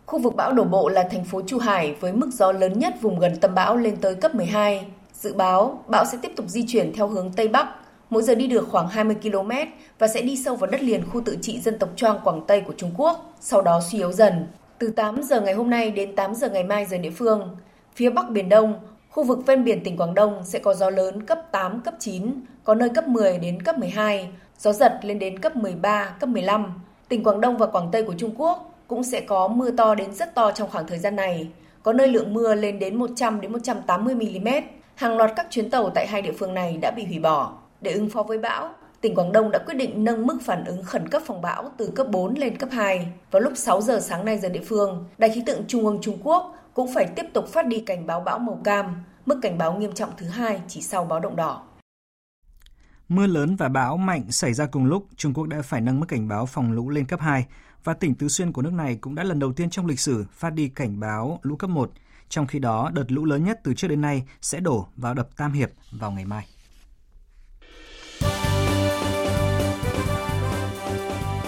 Khu vực bão đổ bộ là thành phố Chu Hải với mức gió lớn nhất vùng gần tâm bão lên tới cấp 12. Dự báo, bão sẽ tiếp tục di chuyển theo hướng Tây Bắc, mỗi giờ đi được khoảng 20 km và sẽ đi sâu vào đất liền khu tự trị dân tộc Choang Quảng Tây của Trung Quốc, sau đó suy yếu dần. Từ 8 giờ ngày hôm nay đến 8 giờ ngày mai giờ địa phương, phía Bắc Biển Đông, khu vực ven biển tỉnh Quảng Đông sẽ có gió lớn cấp 8, cấp 9, có nơi cấp 10 đến cấp 12, gió giật lên đến cấp 13, cấp 15. Tỉnh Quảng Đông và Quảng Tây của Trung Quốc cũng sẽ có mưa to đến rất to trong khoảng thời gian này, có nơi lượng mưa lên đến 100 đến 180 mm. Hàng loạt các chuyến tàu tại hai địa phương này đã bị hủy bỏ. Để ứng phó với bão, tỉnh Quảng Đông đã quyết định nâng mức phản ứng khẩn cấp phòng bão từ cấp 4 lên cấp 2. Vào lúc 6 giờ sáng nay giờ địa phương, Đài khí tượng Trung ương Trung Quốc cũng phải tiếp tục phát đi cảnh báo bão màu cam, mức cảnh báo nghiêm trọng thứ hai chỉ sau báo động đỏ. Mưa lớn và bão mạnh xảy ra cùng lúc, Trung Quốc đã phải nâng mức cảnh báo phòng lũ lên cấp 2 và tỉnh Tứ Xuyên của nước này cũng đã lần đầu tiên trong lịch sử phát đi cảnh báo lũ cấp 1. Trong khi đó, đợt lũ lớn nhất từ trước đến nay sẽ đổ vào đập Tam Hiệp vào ngày mai.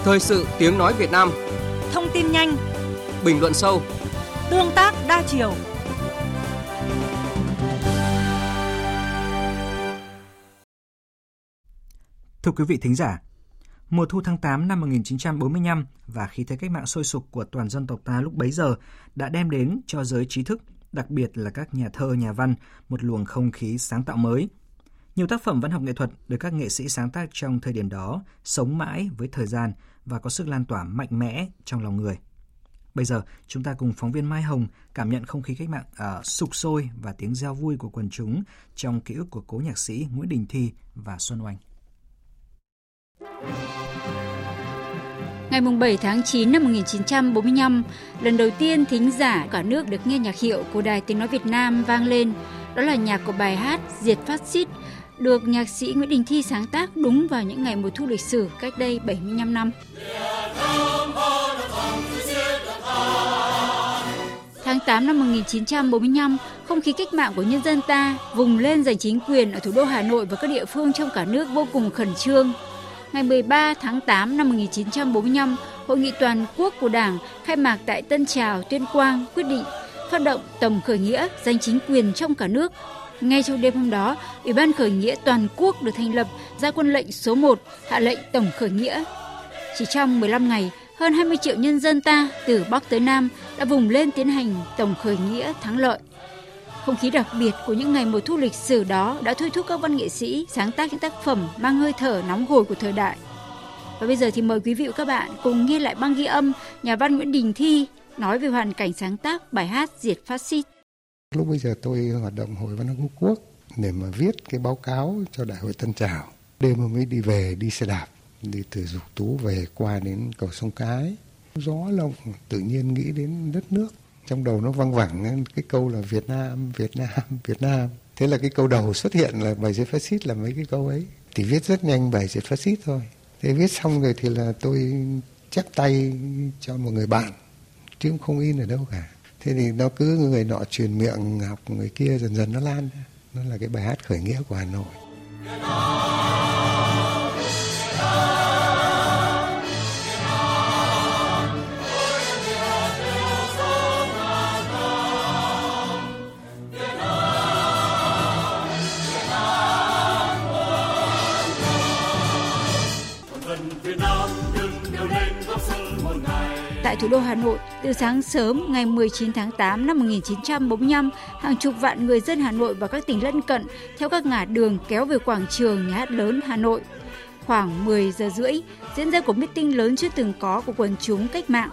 Thời sự tiếng nói Việt Nam. Thông tin nhanh. Bình luận sâu. Tương tác đa chiều. Thưa quý vị thính giả, mùa thu tháng 8 năm 1945 và khí thế cách mạng sôi sục của toàn dân tộc ta lúc bấy giờ đã đem đến cho giới trí thức, đặc biệt là các nhà thơ, nhà văn, một luồng không khí sáng tạo mới. Nhiều tác phẩm văn học nghệ thuật được các nghệ sĩ sáng tác trong thời điểm đó sống mãi với thời gian và có sức lan tỏa mạnh mẽ trong lòng người. Bây giờ, chúng ta cùng phóng viên Mai Hồng cảm nhận không khí cách mạng uh, sục sôi và tiếng reo vui của quần chúng trong ký ức của cố nhạc sĩ Nguyễn Đình Thi và Xuân Oanh. Ngày 7 tháng 9 năm 1945, lần đầu tiên thính giả cả nước được nghe nhạc hiệu của Đài Tiếng Nói Việt Nam vang lên. Đó là nhạc của bài hát Diệt Phát Xít, được nhạc sĩ Nguyễn Đình Thi sáng tác đúng vào những ngày mùa thu lịch sử cách đây 75 năm. Tháng 8 năm 1945, không khí cách mạng của nhân dân ta vùng lên giành chính quyền ở thủ đô Hà Nội và các địa phương trong cả nước vô cùng khẩn trương. Ngày 13 tháng 8 năm 1945, Hội nghị toàn quốc của Đảng khai mạc tại Tân Trào, Tuyên Quang quyết định phát động tổng khởi nghĩa giành chính quyền trong cả nước. Ngay trong đêm hôm đó, Ủy ban khởi nghĩa toàn quốc được thành lập ra quân lệnh số 1 hạ lệnh tổng khởi nghĩa. Chỉ trong 15 ngày, hơn 20 triệu nhân dân ta từ Bắc tới Nam đã vùng lên tiến hành tổng khởi nghĩa thắng lợi. Không khí đặc biệt của những ngày mùa thu lịch sử đó đã thôi thúc các văn nghệ sĩ sáng tác những tác phẩm mang hơi thở nóng hổi của thời đại. Và bây giờ thì mời quý vị và các bạn cùng nghe lại băng ghi âm nhà văn Nguyễn Đình Thi nói về hoàn cảnh sáng tác bài hát Diệt Phát xít. Lúc bây giờ tôi hoạt động Hội Văn hóa Quốc quốc để mà viết cái báo cáo cho Đại hội Tân Trào. Đêm hôm ấy đi về đi xe đạp, đi từ Dục Tú về qua đến cầu sông Cái. Gió lộng tự nhiên nghĩ đến đất nước trong đầu nó văng vẳng cái câu là Việt Nam, Việt Nam, Việt Nam. Thế là cái câu đầu xuất hiện là bài diệt phát xít là mấy cái câu ấy. Thì viết rất nhanh bài diệt phát xít thôi. Thế viết xong rồi thì là tôi chép tay cho một người bạn chứ không in ở đâu cả. Thế thì nó cứ người nọ truyền miệng, học người kia dần dần nó lan ra. Nó là cái bài hát khởi nghĩa của Hà Nội. Tại thủ đô Hà Nội, từ sáng sớm ngày 19 tháng 8 năm 1945, hàng chục vạn người dân Hà Nội và các tỉnh lân cận theo các ngã đường kéo về quảng trường nhà hát lớn Hà Nội. Khoảng 10 giờ rưỡi, diễn ra cuộc meeting lớn chưa từng có của quần chúng cách mạng.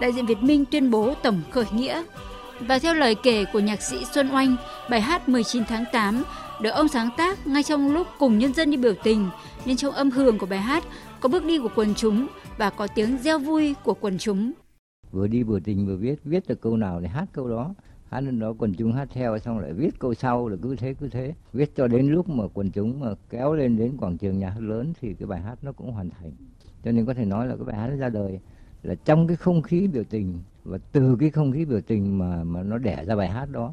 Đại diện Việt Minh tuyên bố tổng khởi nghĩa. Và theo lời kể của nhạc sĩ Xuân Oanh, bài hát 19 tháng 8 được ông sáng tác ngay trong lúc cùng nhân dân đi biểu tình, nên trong âm hưởng của bài hát có bước đi của quần chúng và có tiếng reo vui của quần chúng. Vừa đi vừa tình vừa viết, viết được câu nào thì hát câu đó. Hát lên đó quần chúng hát theo xong lại viết câu sau là cứ thế cứ thế. Viết cho đến lúc mà quần chúng mà kéo lên đến quảng trường nhà hát lớn thì cái bài hát nó cũng hoàn thành. Cho nên có thể nói là cái bài hát nó ra đời là trong cái không khí biểu tình và từ cái không khí biểu tình mà mà nó đẻ ra bài hát đó.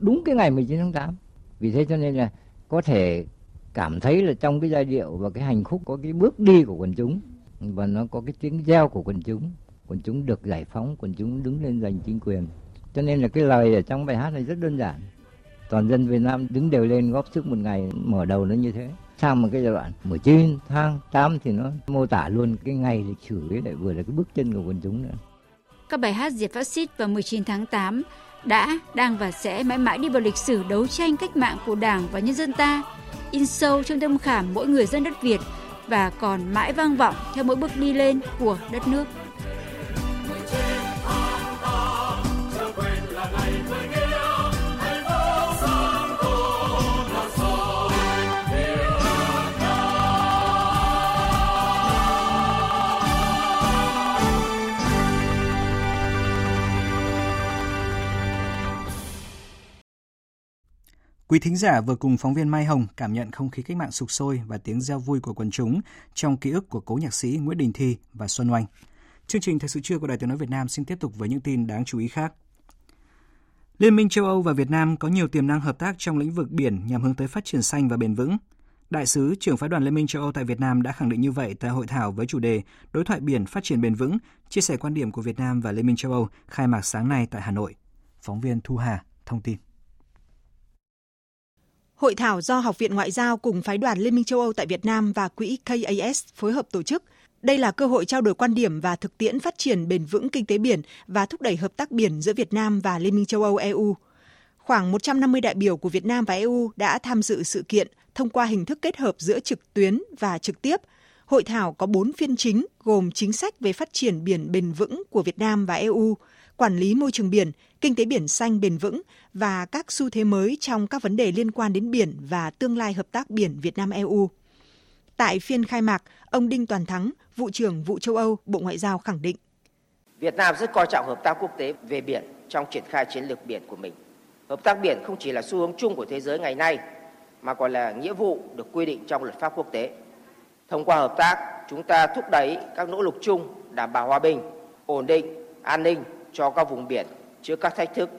Đúng cái ngày 19 tháng 8. Vì thế cho nên là có thể cảm thấy là trong cái giai điệu và cái hành khúc có cái bước đi của quần chúng và nó có cái tiếng reo của quần chúng. Quần chúng được giải phóng quần chúng đứng lên giành chính quyền. Cho nên là cái lời ở trong bài hát này rất đơn giản. Toàn dân Việt Nam đứng đều lên góp sức một ngày mở đầu nó như thế. Sang một cái giai đoạn 19 tháng 8 thì nó mô tả luôn cái ngày lịch sử ấy lại vừa là cái bước chân của quần chúng nữa. Các bài hát diệt phát xít vào 19 tháng 8 đã, đang và sẽ mãi mãi đi vào lịch sử đấu tranh cách mạng của Đảng và nhân dân ta, in sâu trong tâm khảm mỗi người dân đất Việt và còn mãi vang vọng theo mỗi bước đi lên của đất nước. Quý thính giả vừa cùng phóng viên Mai Hồng cảm nhận không khí cách mạng sục sôi và tiếng reo vui của quần chúng trong ký ức của cố nhạc sĩ Nguyễn Đình Thi và Xuân Oanh. Chương trình Thời sự trưa của Đài Tiếng Nói Việt Nam xin tiếp tục với những tin đáng chú ý khác. Liên minh châu Âu và Việt Nam có nhiều tiềm năng hợp tác trong lĩnh vực biển nhằm hướng tới phát triển xanh và bền vững. Đại sứ trưởng phái đoàn Liên minh châu Âu tại Việt Nam đã khẳng định như vậy tại hội thảo với chủ đề Đối thoại biển phát triển bền vững, chia sẻ quan điểm của Việt Nam và Liên minh châu Âu khai mạc sáng nay tại Hà Nội. Phóng viên Thu Hà thông tin. Hội thảo do Học viện Ngoại giao cùng phái đoàn Liên minh châu Âu tại Việt Nam và quỹ KAS phối hợp tổ chức. Đây là cơ hội trao đổi quan điểm và thực tiễn phát triển bền vững kinh tế biển và thúc đẩy hợp tác biển giữa Việt Nam và Liên minh châu Âu EU. Khoảng 150 đại biểu của Việt Nam và EU đã tham dự sự kiện thông qua hình thức kết hợp giữa trực tuyến và trực tiếp. Hội thảo có 4 phiên chính gồm chính sách về phát triển biển bền vững của Việt Nam và EU, quản lý môi trường biển, kinh tế biển xanh bền vững và các xu thế mới trong các vấn đề liên quan đến biển và tương lai hợp tác biển Việt Nam EU. Tại phiên khai mạc, ông Đinh Toàn Thắng, vụ trưởng vụ châu Âu, Bộ Ngoại giao khẳng định: Việt Nam rất coi trọng hợp tác quốc tế về biển trong triển khai chiến lược biển của mình. Hợp tác biển không chỉ là xu hướng chung của thế giới ngày nay mà còn là nghĩa vụ được quy định trong luật pháp quốc tế. Thông qua hợp tác, chúng ta thúc đẩy các nỗ lực chung đảm bảo hòa bình, ổn định, an ninh cho các vùng biển trước các thách thức,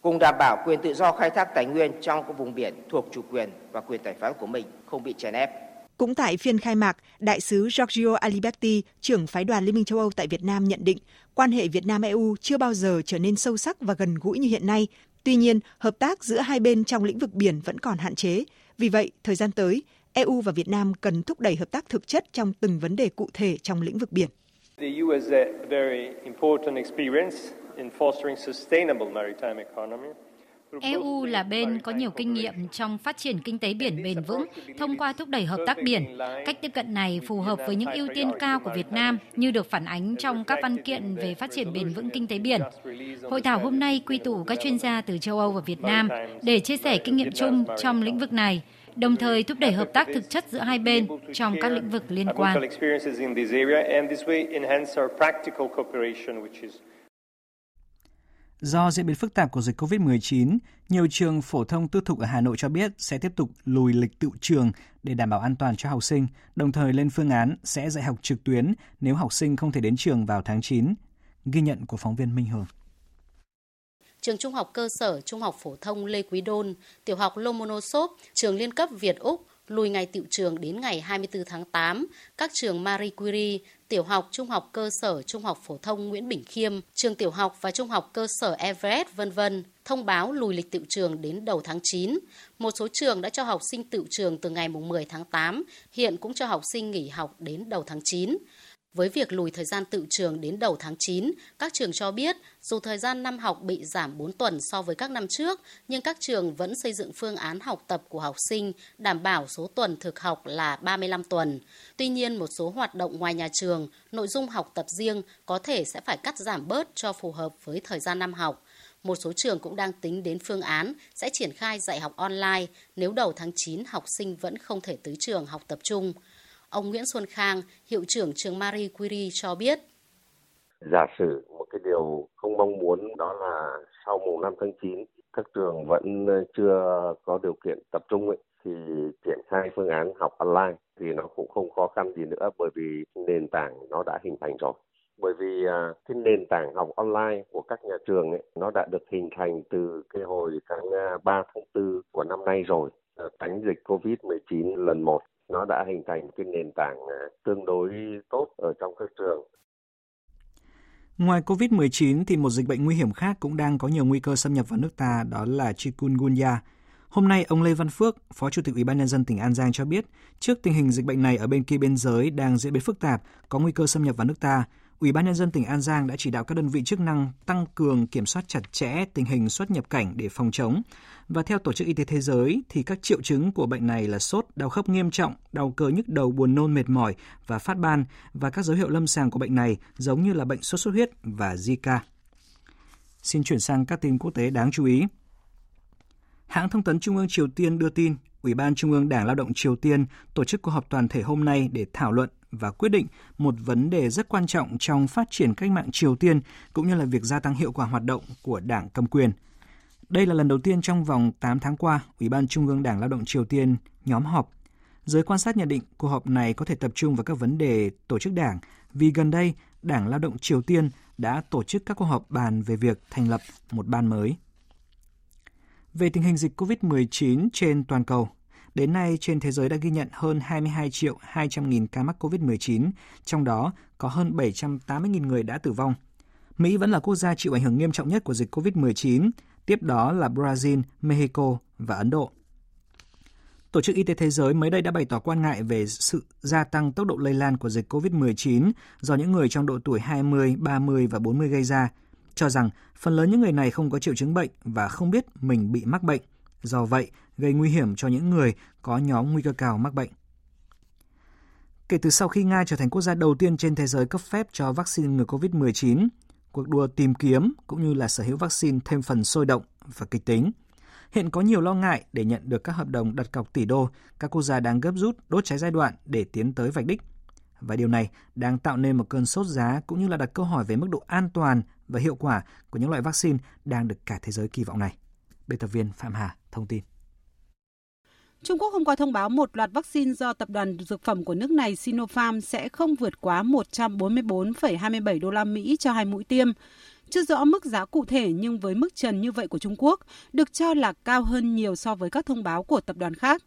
cùng đảm bảo quyền tự do khai thác tài nguyên trong các vùng biển thuộc chủ quyền và quyền tài phán của mình không bị chèn ép. Cũng tại phiên khai mạc, Đại sứ Giorgio Aliberti, trưởng phái đoàn Liên minh châu Âu tại Việt Nam nhận định quan hệ Việt Nam-EU chưa bao giờ trở nên sâu sắc và gần gũi như hiện nay. Tuy nhiên, hợp tác giữa hai bên trong lĩnh vực biển vẫn còn hạn chế. Vì vậy, thời gian tới, EU và Việt Nam cần thúc đẩy hợp tác thực chất trong từng vấn đề cụ thể trong lĩnh vực biển. The EU has a very important experience in fostering sustainable maritime economy. EU là bên có nhiều kinh nghiệm trong phát triển kinh tế biển bền vững thông qua thúc đẩy hợp tác biển. Cách tiếp cận này phù hợp với những ưu tiên cao của Việt Nam như được phản ánh trong các văn kiện về phát triển bền vững kinh tế biển. Hội thảo hôm nay quy tụ các chuyên gia từ châu Âu và Việt Nam để chia sẻ kinh nghiệm chung trong lĩnh vực này đồng thời thúc đẩy hợp tác thực chất giữa hai bên trong các lĩnh vực liên quan. Do diễn biến phức tạp của dịch COVID-19, nhiều trường phổ thông tư thục ở Hà Nội cho biết sẽ tiếp tục lùi lịch tự trường để đảm bảo an toàn cho học sinh, đồng thời lên phương án sẽ dạy học trực tuyến nếu học sinh không thể đến trường vào tháng 9. Ghi nhận của phóng viên Minh Hường trường trung học cơ sở, trung học phổ thông Lê Quý Đôn, tiểu học Lomonosov, trường liên cấp Việt Úc lùi ngày tiệu trường đến ngày 24 tháng 8, các trường Marie Curie, tiểu học, trung học cơ sở, trung học phổ thông Nguyễn Bình Khiêm, trường tiểu học và trung học cơ sở Everett, vân vân thông báo lùi lịch tiệu trường đến đầu tháng 9. Một số trường đã cho học sinh tiệu trường từ ngày 10 tháng 8, hiện cũng cho học sinh nghỉ học đến đầu tháng 9. Với việc lùi thời gian tự trường đến đầu tháng 9, các trường cho biết dù thời gian năm học bị giảm 4 tuần so với các năm trước, nhưng các trường vẫn xây dựng phương án học tập của học sinh đảm bảo số tuần thực học là 35 tuần. Tuy nhiên, một số hoạt động ngoài nhà trường, nội dung học tập riêng có thể sẽ phải cắt giảm bớt cho phù hợp với thời gian năm học. Một số trường cũng đang tính đến phương án sẽ triển khai dạy học online nếu đầu tháng 9 học sinh vẫn không thể tới trường học tập trung. Ông Nguyễn Xuân Khang, hiệu trưởng trường Marie Curie cho biết. Giả sử một cái điều không mong muốn đó là sau mùng 5 tháng 9 các trường vẫn ờ, chưa có điều kiện tập trung ấy, thì triển khai phương án học online thì nó cũng không khó khăn gì nữa bởi vì nền tảng nó đã hình thành rồi bởi vì à, cái nền tảng học online của các nhà trường ấy, nó đã được hình thành từ cái hồi tháng à, 3 tháng 4 của năm nay rồi ờ, tránh dịch Covid-19 lần một nó đã hình thành cái nền tảng à, tương đối tốt ở trong các trường. Ngoài COVID-19 thì một dịch bệnh nguy hiểm khác cũng đang có nhiều nguy cơ xâm nhập vào nước ta đó là chikungunya. Hôm nay, ông Lê Văn Phước, Phó Chủ tịch Ủy ban nhân dân tỉnh An Giang cho biết, trước tình hình dịch bệnh này ở bên kia biên giới đang diễn biến phức tạp, có nguy cơ xâm nhập vào nước ta, Ủy ban nhân dân tỉnh An Giang đã chỉ đạo các đơn vị chức năng tăng cường kiểm soát chặt chẽ tình hình xuất nhập cảnh để phòng chống. Và theo Tổ chức Y tế Thế giới thì các triệu chứng của bệnh này là sốt, đau khớp nghiêm trọng, đau cơ nhức đầu, buồn nôn mệt mỏi và phát ban và các dấu hiệu lâm sàng của bệnh này giống như là bệnh sốt xuất huyết và Zika. Xin chuyển sang các tin quốc tế đáng chú ý. Hãng thông tấn Trung ương Triều Tiên đưa tin, Ủy ban Trung ương Đảng Lao động Triều Tiên tổ chức cuộc họp toàn thể hôm nay để thảo luận và quyết định một vấn đề rất quan trọng trong phát triển cách mạng Triều Tiên cũng như là việc gia tăng hiệu quả hoạt động của đảng cầm quyền. Đây là lần đầu tiên trong vòng 8 tháng qua, Ủy ban Trung ương Đảng Lao động Triều Tiên nhóm họp. Giới quan sát nhận định cuộc họp này có thể tập trung vào các vấn đề tổ chức đảng vì gần đây Đảng Lao động Triều Tiên đã tổ chức các cuộc họp bàn về việc thành lập một ban mới. Về tình hình dịch COVID-19 trên toàn cầu, đến nay trên thế giới đã ghi nhận hơn 22 triệu 200 nghìn ca mắc COVID-19, trong đó có hơn 780 nghìn người đã tử vong. Mỹ vẫn là quốc gia chịu ảnh hưởng nghiêm trọng nhất của dịch COVID-19, tiếp đó là Brazil, Mexico và Ấn Độ. Tổ chức Y tế Thế giới mới đây đã bày tỏ quan ngại về sự gia tăng tốc độ lây lan của dịch COVID-19 do những người trong độ tuổi 20, 30 và 40 gây ra, cho rằng phần lớn những người này không có triệu chứng bệnh và không biết mình bị mắc bệnh, do vậy gây nguy hiểm cho những người có nhóm nguy cơ cao mắc bệnh. Kể từ sau khi Nga trở thành quốc gia đầu tiên trên thế giới cấp phép cho vaccine ngừa COVID-19, cuộc đua tìm kiếm cũng như là sở hữu vaccine thêm phần sôi động và kịch tính. Hiện có nhiều lo ngại để nhận được các hợp đồng đặt cọc tỷ đô, các quốc gia đang gấp rút đốt cháy giai đoạn để tiến tới vạch đích. Và điều này đang tạo nên một cơn sốt giá cũng như là đặt câu hỏi về mức độ an toàn và hiệu quả của những loại vaccine đang được cả thế giới kỳ vọng này. Biên tập viên Phạm Hà thông tin. Trung Quốc hôm qua thông báo một loạt vaccine do tập đoàn dược phẩm của nước này Sinopharm sẽ không vượt quá 144,27 đô la Mỹ cho hai mũi tiêm. Chưa rõ mức giá cụ thể nhưng với mức trần như vậy của Trung Quốc được cho là cao hơn nhiều so với các thông báo của tập đoàn khác.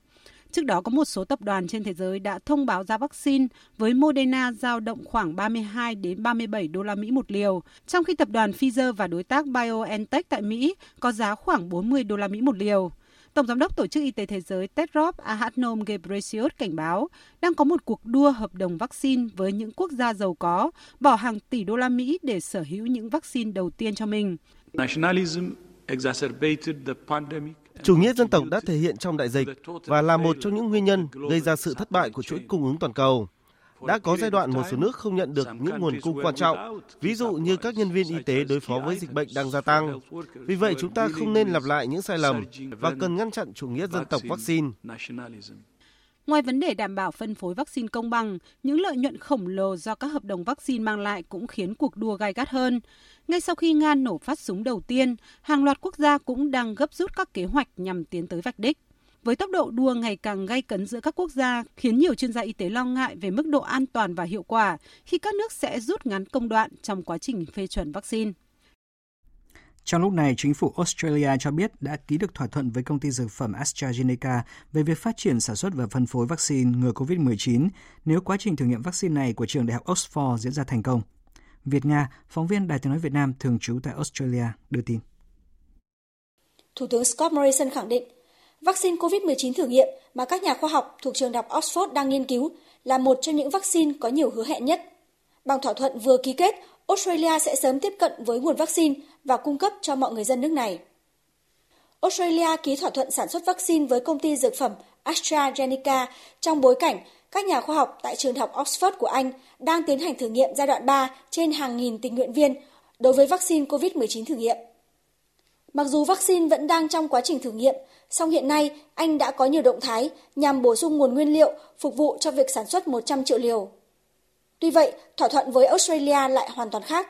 Trước đó có một số tập đoàn trên thế giới đã thông báo giá vaccine với Moderna giao động khoảng 32 đến 37 đô la Mỹ một liều, trong khi tập đoàn Pfizer và đối tác BioNTech tại Mỹ có giá khoảng 40 đô la Mỹ một liều. Tổng giám đốc Tổ chức Y tế Thế giới Tedros Adhanom Ghebreyesus cảnh báo đang có một cuộc đua hợp đồng vaccine với những quốc gia giàu có, bỏ hàng tỷ đô la Mỹ để sở hữu những vaccine đầu tiên cho mình. Chủ nghĩa dân tộc đã thể hiện trong đại dịch và là một trong những nguyên nhân gây ra sự thất bại của chuỗi cung ứng toàn cầu. Đã có giai đoạn một số nước không nhận được những nguồn cung quan trọng, ví dụ như các nhân viên y tế đối phó với dịch bệnh đang gia tăng. Vì vậy, chúng ta không nên lặp lại những sai lầm và cần ngăn chặn chủ nghĩa dân tộc vaccine. Ngoài vấn đề đảm bảo phân phối vaccine công bằng, những lợi nhuận khổng lồ do các hợp đồng vaccine mang lại cũng khiến cuộc đua gai gắt hơn. Ngay sau khi Nga nổ phát súng đầu tiên, hàng loạt quốc gia cũng đang gấp rút các kế hoạch nhằm tiến tới vạch đích. Với tốc độ đua ngày càng gay cấn giữa các quốc gia, khiến nhiều chuyên gia y tế lo ngại về mức độ an toàn và hiệu quả khi các nước sẽ rút ngắn công đoạn trong quá trình phê chuẩn vaccine. Trong lúc này, chính phủ Australia cho biết đã ký được thỏa thuận với công ty dược phẩm AstraZeneca về việc phát triển sản xuất và phân phối vaccine ngừa COVID-19 nếu quá trình thử nghiệm vaccine này của trường đại học Oxford diễn ra thành công. Việt Nga, phóng viên Đài tiếng nói Việt Nam thường trú tại Australia đưa tin. Thủ tướng Scott Morrison khẳng định, vaccine COVID-19 thử nghiệm mà các nhà khoa học thuộc trường đại học Oxford đang nghiên cứu là một trong những vaccine có nhiều hứa hẹn nhất. Bằng thỏa thuận vừa ký kết, Australia sẽ sớm tiếp cận với nguồn vaccine và cung cấp cho mọi người dân nước này. Australia ký thỏa thuận sản xuất vaccine với công ty dược phẩm AstraZeneca trong bối cảnh các nhà khoa học tại trường học Oxford của Anh đang tiến hành thử nghiệm giai đoạn 3 trên hàng nghìn tình nguyện viên đối với vaccine COVID-19 thử nghiệm. Mặc dù vaccine vẫn đang trong quá trình thử nghiệm, song hiện nay Anh đã có nhiều động thái nhằm bổ sung nguồn nguyên liệu phục vụ cho việc sản xuất 100 triệu liều. Tuy vậy, thỏa thuận với Australia lại hoàn toàn khác.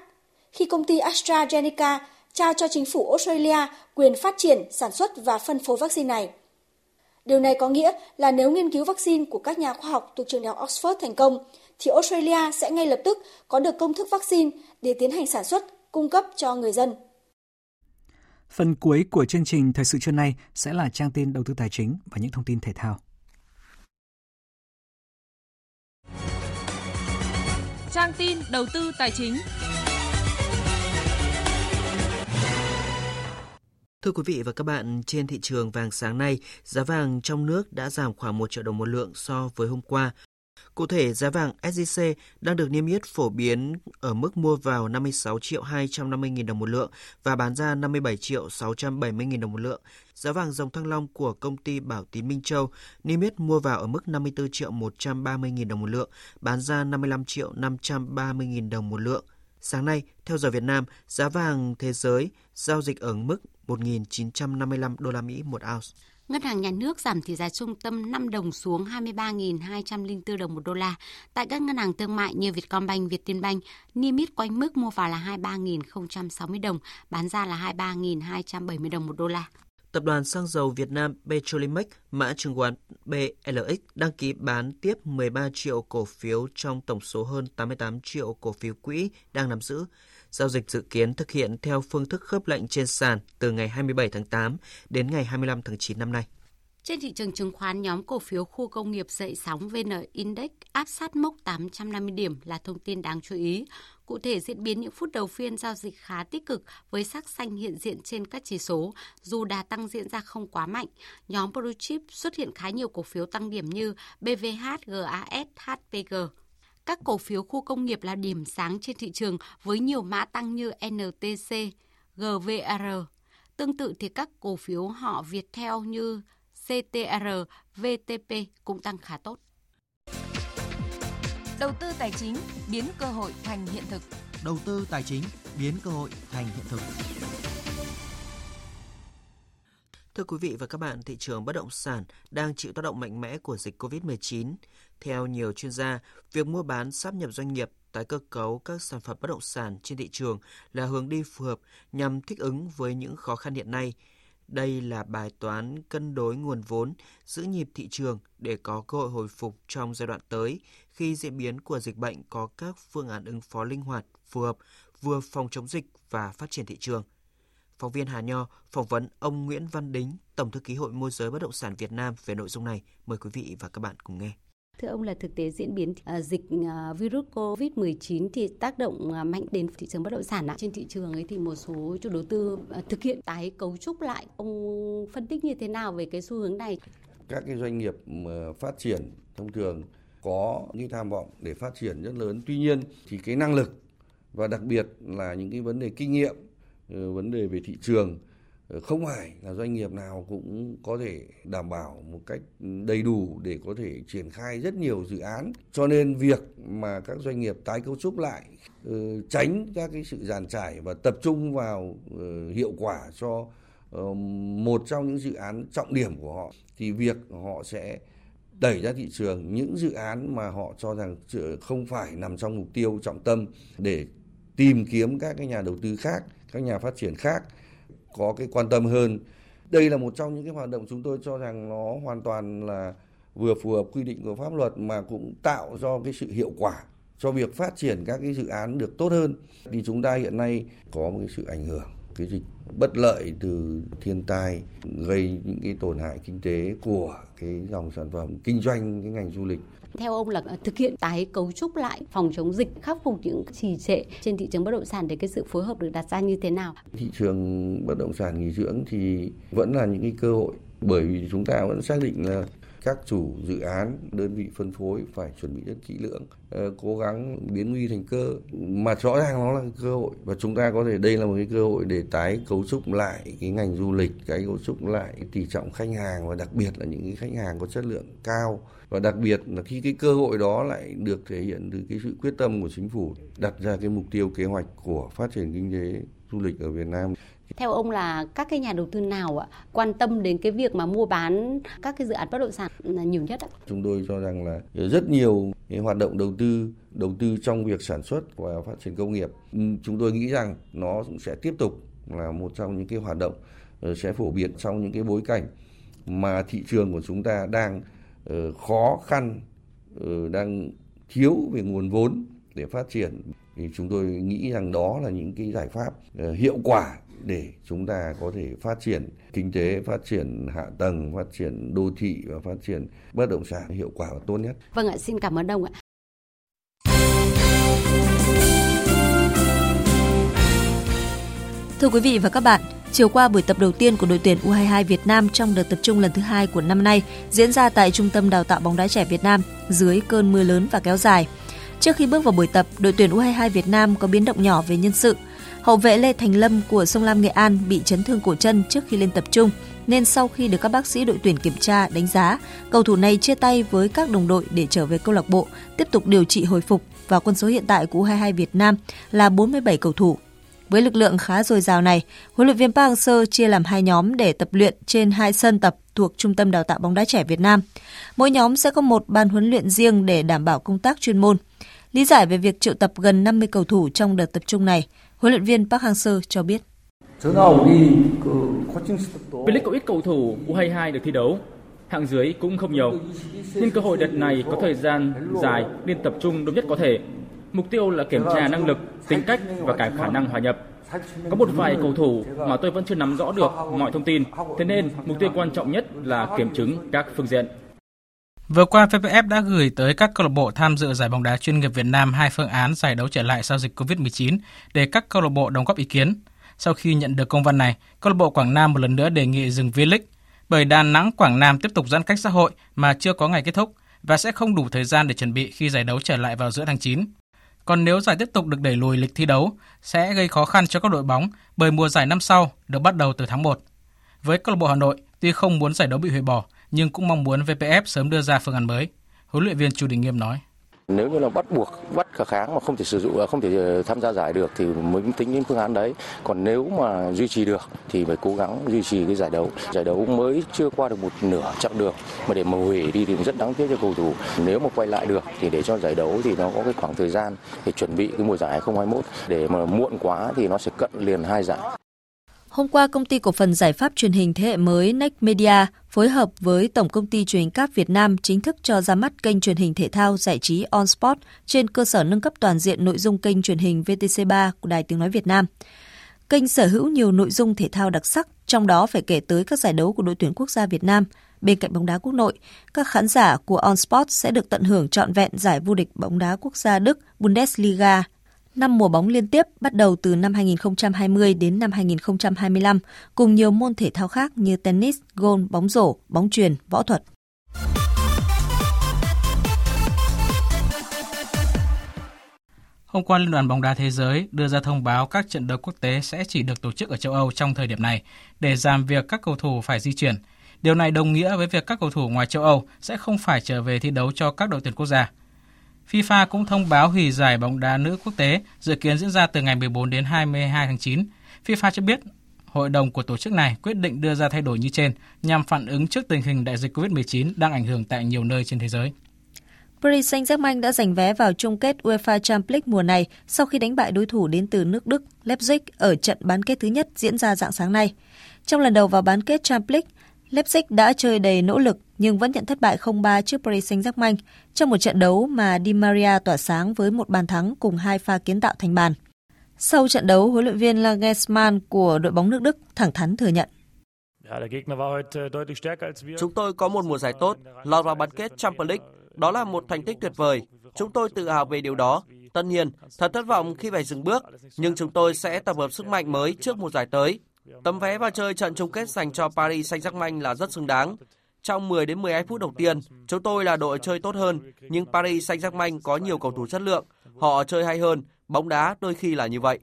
Khi công ty AstraZeneca trao cho chính phủ Australia quyền phát triển, sản xuất và phân phối vaccine này. Điều này có nghĩa là nếu nghiên cứu vaccine của các nhà khoa học thuộc trường đại học Oxford thành công, thì Australia sẽ ngay lập tức có được công thức vaccine để tiến hành sản xuất, cung cấp cho người dân. Phần cuối của chương trình Thời sự trưa nay sẽ là trang tin đầu tư tài chính và những thông tin thể thao. Trang tin đầu tư tài chính. Thưa quý vị và các bạn, trên thị trường vàng sáng nay, giá vàng trong nước đã giảm khoảng 1 triệu đồng một lượng so với hôm qua. Cụ thể, giá vàng SJC đang được niêm yết phổ biến ở mức mua vào 56 triệu 250 nghìn đồng một lượng và bán ra 57 triệu 670 nghìn đồng một lượng. Giá vàng dòng thăng long của công ty Bảo Tín Minh Châu niêm yết mua vào ở mức 54 triệu 130 nghìn đồng một lượng, bán ra 55 triệu 530 nghìn đồng một lượng. Sáng nay, theo giờ Việt Nam, giá vàng thế giới giao dịch ở mức 1.955 đô la Mỹ một ounce. Ngân hàng Nhà nước giảm tỷ giá trung tâm 5 đồng xuống 23.204 đồng một đô la. Tại các ngân hàng thương mại như Vietcombank, Vietinbank, niêm yết quanh mức mua vào là 23.060 đồng, bán ra là 23.270 đồng một đô la. Tập đoàn xăng dầu Việt Nam Petrolimex, mã chứng khoán BLX đăng ký bán tiếp 13 triệu cổ phiếu trong tổng số hơn 88 triệu cổ phiếu quỹ đang nắm giữ. Giao dịch dự kiến thực hiện theo phương thức khớp lệnh trên sàn từ ngày 27 tháng 8 đến ngày 25 tháng 9 năm nay. Trên thị trường chứng khoán, nhóm cổ phiếu khu công nghiệp dậy sóng VN Index áp sát mốc 850 điểm là thông tin đáng chú ý. Cụ thể, diễn biến những phút đầu phiên giao dịch khá tích cực với sắc xanh hiện diện trên các chỉ số, dù đà tăng diễn ra không quá mạnh. Nhóm Blue Chip xuất hiện khá nhiều cổ phiếu tăng điểm như BVH, GAS, HPG. Các cổ phiếu khu công nghiệp là điểm sáng trên thị trường với nhiều mã tăng như NTC, GVR. Tương tự thì các cổ phiếu họ Viettel như CTR, VTP cũng tăng khá tốt. Đầu tư tài chính biến cơ hội thành hiện thực. Đầu tư tài chính biến cơ hội thành hiện thực. Thưa quý vị và các bạn, thị trường bất động sản đang chịu tác động mạnh mẽ của dịch COVID-19. Theo nhiều chuyên gia, việc mua bán sáp nhập doanh nghiệp tái cơ cấu các sản phẩm bất động sản trên thị trường là hướng đi phù hợp nhằm thích ứng với những khó khăn hiện nay. Đây là bài toán cân đối nguồn vốn, giữ nhịp thị trường để có cơ hội hồi phục trong giai đoạn tới khi diễn biến của dịch bệnh có các phương án ứng phó linh hoạt, phù hợp, vừa phòng chống dịch và phát triển thị trường. Phóng viên Hà Nho phỏng vấn ông Nguyễn Văn Đính, Tổng thư ký Hội môi giới bất động sản Việt Nam về nội dung này. Mời quý vị và các bạn cùng nghe. Thưa ông là thực tế diễn biến uh, dịch uh, virus COVID-19 thì tác động uh, mạnh đến thị trường bất động sản ạ. Trên thị trường ấy thì một số chủ đầu tư thực hiện tái cấu trúc lại. Ông phân tích như thế nào về cái xu hướng này? Các cái doanh nghiệp phát triển thông thường có những tham vọng để phát triển rất lớn. Tuy nhiên thì cái năng lực và đặc biệt là những cái vấn đề kinh nghiệm, Ờ, vấn đề về thị trường ờ, không phải là doanh nghiệp nào cũng có thể đảm bảo một cách đầy đủ để có thể triển khai rất nhiều dự án. Cho nên việc mà các doanh nghiệp tái cấu trúc lại ờ, tránh các cái sự giàn trải và tập trung vào hiệu quả cho một trong những dự án trọng điểm của họ, thì việc họ sẽ đẩy ra thị trường. Những dự án mà họ cho rằng không phải nằm trong mục tiêu trọng tâm để tìm kiếm các cái nhà đầu tư khác các nhà phát triển khác có cái quan tâm hơn. Đây là một trong những cái hoạt động chúng tôi cho rằng nó hoàn toàn là vừa phù hợp quy định của pháp luật mà cũng tạo do cái sự hiệu quả cho việc phát triển các cái dự án được tốt hơn. Thì chúng ta hiện nay có một cái sự ảnh hưởng, cái dịch bất lợi từ thiên tai, gây những cái tổn hại kinh tế của cái dòng sản phẩm kinh doanh, cái ngành du lịch theo ông là thực hiện tái cấu trúc lại phòng chống dịch, khắc phục những trì trệ trên thị trường bất động sản để cái sự phối hợp được đặt ra như thế nào? Thị trường bất động sản nghỉ dưỡng thì vẫn là những cái cơ hội bởi vì chúng ta vẫn xác định là các chủ dự án, đơn vị phân phối phải chuẩn bị rất kỹ lưỡng ờ, cố gắng biến nguy thành cơ. Mà rõ ràng nó là cơ hội và chúng ta có thể, đây là một cái cơ hội để tái cấu trúc lại cái ngành du lịch cái cấu trúc lại tỷ trọng khách hàng và đặc biệt là những cái khách hàng có chất lượng cao. Và đặc biệt là khi cái cơ hội đó lại được thể hiện từ cái sự quyết tâm của chính phủ đặt ra cái mục tiêu kế hoạch của phát triển kinh tế du lịch ở Việt Nam theo ông là các cái nhà đầu tư nào ạ quan tâm đến cái việc mà mua bán các cái dự án bất động sản nhiều nhất ạ? Chúng tôi cho rằng là rất nhiều cái hoạt động đầu tư đầu tư trong việc sản xuất và phát triển công nghiệp. Ừ, chúng tôi nghĩ rằng nó cũng sẽ tiếp tục là một trong những cái hoạt động ờ, sẽ phổ biến trong những cái bối cảnh mà thị trường của chúng ta đang ờ, khó khăn, ờ, đang thiếu về nguồn vốn để phát triển thì chúng tôi nghĩ rằng đó là những cái giải pháp hiệu quả để chúng ta có thể phát triển kinh tế, phát triển hạ tầng, phát triển đô thị và phát triển bất động sản hiệu quả và tốt nhất. Vâng ạ, xin cảm ơn ông ạ. Thưa quý vị và các bạn, Chiều qua buổi tập đầu tiên của đội tuyển U22 Việt Nam trong đợt tập trung lần thứ hai của năm nay diễn ra tại Trung tâm Đào tạo bóng đá trẻ Việt Nam dưới cơn mưa lớn và kéo dài. Trước khi bước vào buổi tập, đội tuyển U22 Việt Nam có biến động nhỏ về nhân sự. Hậu vệ Lê Thành Lâm của Sông Lam Nghệ An bị chấn thương cổ chân trước khi lên tập trung, nên sau khi được các bác sĩ đội tuyển kiểm tra đánh giá, cầu thủ này chia tay với các đồng đội để trở về câu lạc bộ, tiếp tục điều trị hồi phục và quân số hiện tại của U22 Việt Nam là 47 cầu thủ. Với lực lượng khá dồi dào này, huấn luyện viên Park Hang-seo chia làm hai nhóm để tập luyện trên hai sân tập thuộc Trung tâm Đào tạo bóng đá trẻ Việt Nam. Mỗi nhóm sẽ có một ban huấn luyện riêng để đảm bảo công tác chuyên môn. Lý giải về việc triệu tập gần 50 cầu thủ trong đợt tập trung này, huấn luyện viên Park Hang-seo cho biết. V-League có ít cầu thủ U22 được thi đấu, hạng dưới cũng không nhiều. Nên cơ hội đợt này có thời gian dài nên tập trung đúng nhất có thể. Mục tiêu là kiểm tra năng lực, tính cách và cả khả năng hòa nhập. Có một vài cầu thủ mà tôi vẫn chưa nắm rõ được mọi thông tin, thế nên mục tiêu quan trọng nhất là kiểm chứng các phương diện. Vừa qua, VPF đã gửi tới các câu lạc bộ tham dự giải bóng đá chuyên nghiệp Việt Nam hai phương án giải đấu trở lại sau dịch COVID-19 để các câu lạc bộ đóng góp ý kiến. Sau khi nhận được công văn này, câu lạc bộ Quảng Nam một lần nữa đề nghị dừng V-League bởi Đà Nẵng Quảng Nam tiếp tục giãn cách xã hội mà chưa có ngày kết thúc và sẽ không đủ thời gian để chuẩn bị khi giải đấu trở lại vào giữa tháng 9. Còn nếu giải tiếp tục được đẩy lùi lịch thi đấu, sẽ gây khó khăn cho các đội bóng bởi mùa giải năm sau được bắt đầu từ tháng 1. Với câu lạc bộ Hà Nội, tuy không muốn giải đấu bị hủy bỏ, nhưng cũng mong muốn VPF sớm đưa ra phương án mới. Huấn luyện viên Chu Đình Nghiêm nói. Nếu như là bắt buộc, bắt khả kháng mà không thể sử dụng, à, không thể ờ, tham gia giải được thì mới tính đến phương án đấy. Còn nếu mà duy trì được thì phải cố gắng duy trì cái giải đấu. Giải đấu mới chưa qua được một nửa chặng đường mà để mà hủy đi thì rất đáng tiếc cho cầu thủ. Nếu mà quay lại được thì để cho giải đấu thì nó có cái khoảng thời gian để chuẩn bị cái mùa giải 2021. Để mà muộn quá thì nó sẽ cận liền hai giải. Hôm qua, công ty cổ phần giải pháp truyền hình thế hệ mới Next Media phối hợp với Tổng công ty truyền hình cáp Việt Nam chính thức cho ra mắt kênh truyền hình thể thao giải trí On Sport trên cơ sở nâng cấp toàn diện nội dung kênh truyền hình VTC3 của Đài Tiếng Nói Việt Nam. Kênh sở hữu nhiều nội dung thể thao đặc sắc, trong đó phải kể tới các giải đấu của đội tuyển quốc gia Việt Nam. Bên cạnh bóng đá quốc nội, các khán giả của On Sport sẽ được tận hưởng trọn vẹn giải vô địch bóng đá quốc gia Đức Bundesliga năm mùa bóng liên tiếp bắt đầu từ năm 2020 đến năm 2025, cùng nhiều môn thể thao khác như tennis, golf, bóng rổ, bóng truyền, võ thuật. Hôm qua, Liên đoàn bóng đá thế giới đưa ra thông báo các trận đấu quốc tế sẽ chỉ được tổ chức ở châu Âu trong thời điểm này để giảm việc các cầu thủ phải di chuyển. Điều này đồng nghĩa với việc các cầu thủ ngoài châu Âu sẽ không phải trở về thi đấu cho các đội tuyển quốc gia. FIFA cũng thông báo hủy giải bóng đá nữ quốc tế dự kiến diễn ra từ ngày 14 đến 22 tháng 9. FIFA cho biết hội đồng của tổ chức này quyết định đưa ra thay đổi như trên nhằm phản ứng trước tình hình đại dịch COVID-19 đang ảnh hưởng tại nhiều nơi trên thế giới. Paris Saint-Germain đã giành vé vào chung kết UEFA Champions League mùa này sau khi đánh bại đối thủ đến từ nước Đức Leipzig ở trận bán kết thứ nhất diễn ra dạng sáng nay. Trong lần đầu vào bán kết Champions League, Leipzig đã chơi đầy nỗ lực nhưng vẫn nhận thất bại 0-3 trước Paris Saint-Germain trong một trận đấu mà Di Maria tỏa sáng với một bàn thắng cùng hai pha kiến tạo thành bàn. Sau trận đấu, huấn luyện viên Nagelsmann của đội bóng nước Đức thẳng thắn thừa nhận. Chúng tôi có một mùa giải tốt, lọt vào bán kết Champions League. Đó là một thành tích tuyệt vời. Chúng tôi tự hào về điều đó. Tất nhiên, thật thất vọng khi phải dừng bước, nhưng chúng tôi sẽ tập hợp sức mạnh mới trước mùa giải tới. Tấm vé vào chơi trận chung kết dành cho Paris Saint-Germain là rất xứng đáng. Trong 10 đến 12 phút đầu tiên, chúng tôi là đội chơi tốt hơn, nhưng Paris Saint-Germain có nhiều cầu thủ chất lượng, họ chơi hay hơn, bóng đá đôi khi là như vậy.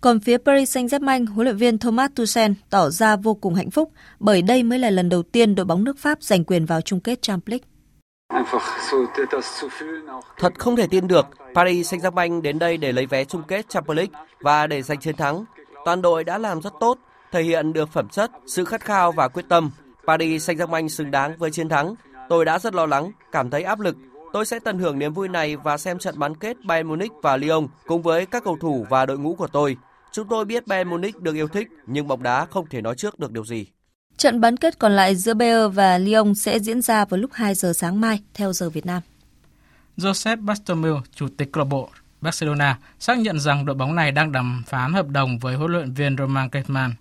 Còn phía Paris Saint-Germain, huấn luyện viên Thomas Tuchel tỏ ra vô cùng hạnh phúc bởi đây mới là lần đầu tiên đội bóng nước Pháp giành quyền vào chung kết Champions League. Thật không thể tin được, Paris Saint-Germain đến đây để lấy vé chung kết Champions League và để giành chiến thắng. Toàn đội đã làm rất tốt, thể hiện được phẩm chất, sự khát khao và quyết tâm. Paris Saint-Germain xứng đáng với chiến thắng. Tôi đã rất lo lắng, cảm thấy áp lực. Tôi sẽ tận hưởng niềm vui này và xem trận bán kết Bayern Munich và Lyon cùng với các cầu thủ và đội ngũ của tôi. Chúng tôi biết Bayern Munich được yêu thích, nhưng bóng đá không thể nói trước được điều gì. Trận bán kết còn lại giữa Bayern và Lyon sẽ diễn ra vào lúc 2 giờ sáng mai theo giờ Việt Nam. Joseph Bartomeu, chủ tịch câu lạc bộ Barcelona, xác nhận rằng đội bóng này đang đàm phán hợp đồng với huấn luyện viên Roman Koeman.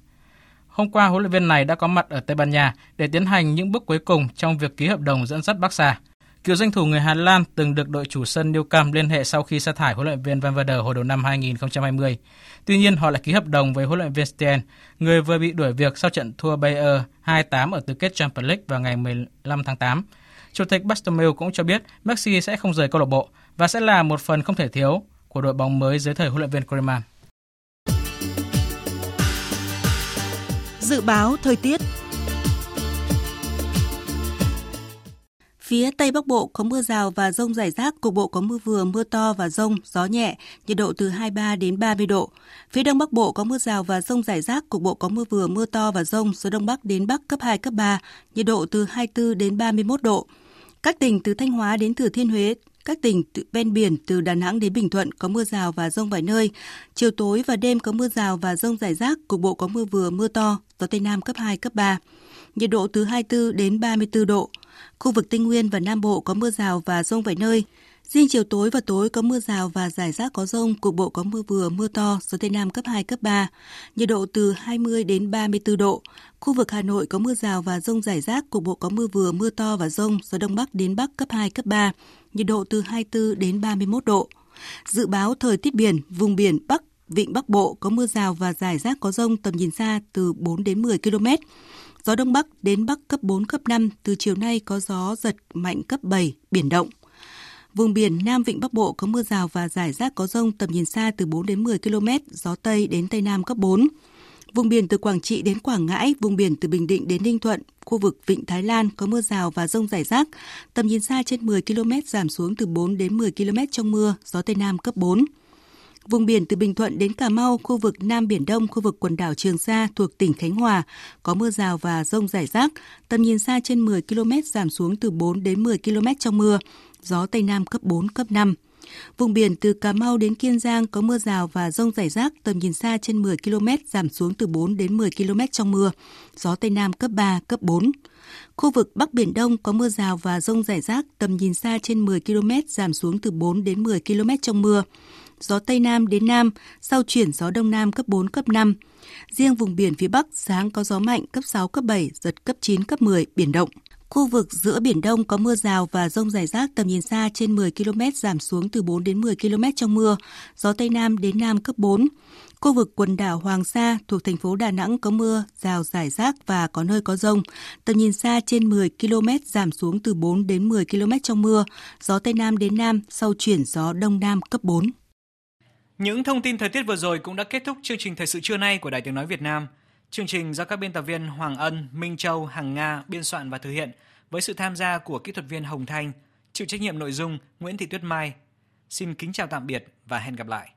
Hôm qua, huấn luyện viên này đã có mặt ở Tây Ban Nha để tiến hành những bước cuối cùng trong việc ký hợp đồng dẫn dắt Barca. Cựu danh thủ người Hà Lan từng được đội chủ sân Nou Camp liên hệ sau khi sa thải huấn luyện viên Van Werder hồi đầu năm 2020. Tuy nhiên, họ lại ký hợp đồng với huấn luyện viên Sten, người vừa bị đuổi việc sau trận thua Bayer 2-8 ở tứ kết Champions League vào ngày 15 tháng 8. Chủ tịch Bartomeu cũng cho biết Messi sẽ không rời câu lạc bộ và sẽ là một phần không thể thiếu của đội bóng mới dưới thời huấn luyện viên Koeman. Dự báo thời tiết Phía Tây Bắc Bộ có mưa rào và rông rải rác, cục bộ có mưa vừa, mưa to và rông, gió nhẹ, nhiệt độ từ 23 đến 30 độ. Phía Đông Bắc Bộ có mưa rào và rông rải rác, cục bộ có mưa vừa, mưa to và rông, gió Đông Bắc đến Bắc cấp 2, cấp 3, nhiệt độ từ 24 đến 31 độ. Các tỉnh từ Thanh Hóa đến Thừa Thiên Huế, các tỉnh ven biển từ Đà Nẵng đến Bình Thuận có mưa rào và rông vài nơi. Chiều tối và đêm có mưa rào và rông rải rác, cục bộ có mưa vừa, mưa to, gió Tây Nam cấp 2, cấp 3. Nhiệt độ từ 24 đến 34 độ. Khu vực Tây Nguyên và Nam Bộ có mưa rào và rông vài nơi. Riêng chiều tối và tối có mưa rào và rải rác có rông, cục bộ có mưa vừa, mưa to, gió Tây Nam cấp 2, cấp 3. Nhiệt độ từ 20 đến 34 độ. Khu vực Hà Nội có mưa rào và rông rải rác, cục bộ có mưa vừa, mưa to và rông, gió Đông Bắc đến Bắc cấp 2, cấp 3. Nhiệt độ từ 24 đến 31 độ. Dự báo thời tiết biển, vùng biển Bắc, Vịnh Bắc Bộ có mưa rào và rải rác có rông tầm nhìn xa từ 4 đến 10 km. Gió Đông Bắc đến Bắc cấp 4, cấp 5, từ chiều nay có gió giật mạnh cấp 7, biển động. Vùng biển Nam Vịnh Bắc Bộ có mưa rào và rải rác có rông tầm nhìn xa từ 4 đến 10 km, gió Tây đến Tây Nam cấp 4. Vùng biển từ Quảng Trị đến Quảng Ngãi, vùng biển từ Bình Định đến Ninh Thuận, khu vực Vịnh Thái Lan có mưa rào và rông rải rác, tầm nhìn xa trên 10 km giảm xuống từ 4 đến 10 km trong mưa, gió Tây Nam cấp 4. Vùng biển từ Bình Thuận đến Cà Mau, khu vực Nam Biển Đông, khu vực quần đảo Trường Sa thuộc tỉnh Khánh Hòa có mưa rào và rông rải rác, tầm nhìn xa trên 10 km giảm xuống từ 4 đến 10 km trong mưa, gió Tây Nam cấp 4, cấp 5. Vùng biển từ Cà Mau đến Kiên Giang có mưa rào và rông rải rác, tầm nhìn xa trên 10 km, giảm xuống từ 4 đến 10 km trong mưa, gió Tây Nam cấp 3, cấp 4. Khu vực Bắc Biển Đông có mưa rào và rông rải rác, tầm nhìn xa trên 10 km, giảm xuống từ 4 đến 10 km trong mưa. Gió Tây Nam đến Nam, sau chuyển gió Đông Nam cấp 4, cấp 5. Riêng vùng biển phía Bắc, sáng có gió mạnh cấp 6, cấp 7, giật cấp 9, cấp 10, biển động. Khu vực giữa Biển Đông có mưa rào và rông rải rác tầm nhìn xa trên 10 km giảm xuống từ 4 đến 10 km trong mưa, gió Tây Nam đến Nam cấp 4. Khu vực quần đảo Hoàng Sa thuộc thành phố Đà Nẵng có mưa, rào rải rác và có nơi có rông. Tầm nhìn xa trên 10 km giảm xuống từ 4 đến 10 km trong mưa, gió Tây Nam đến Nam sau chuyển gió Đông Nam cấp 4. Những thông tin thời tiết vừa rồi cũng đã kết thúc chương trình thời sự trưa nay của Đài Tiếng Nói Việt Nam. Chương trình do các biên tập viên Hoàng Ân, Minh Châu, Hằng Nga biên soạn và thực hiện với sự tham gia của kỹ thuật viên Hồng Thanh, chịu trách nhiệm nội dung Nguyễn Thị Tuyết Mai. Xin kính chào tạm biệt và hẹn gặp lại.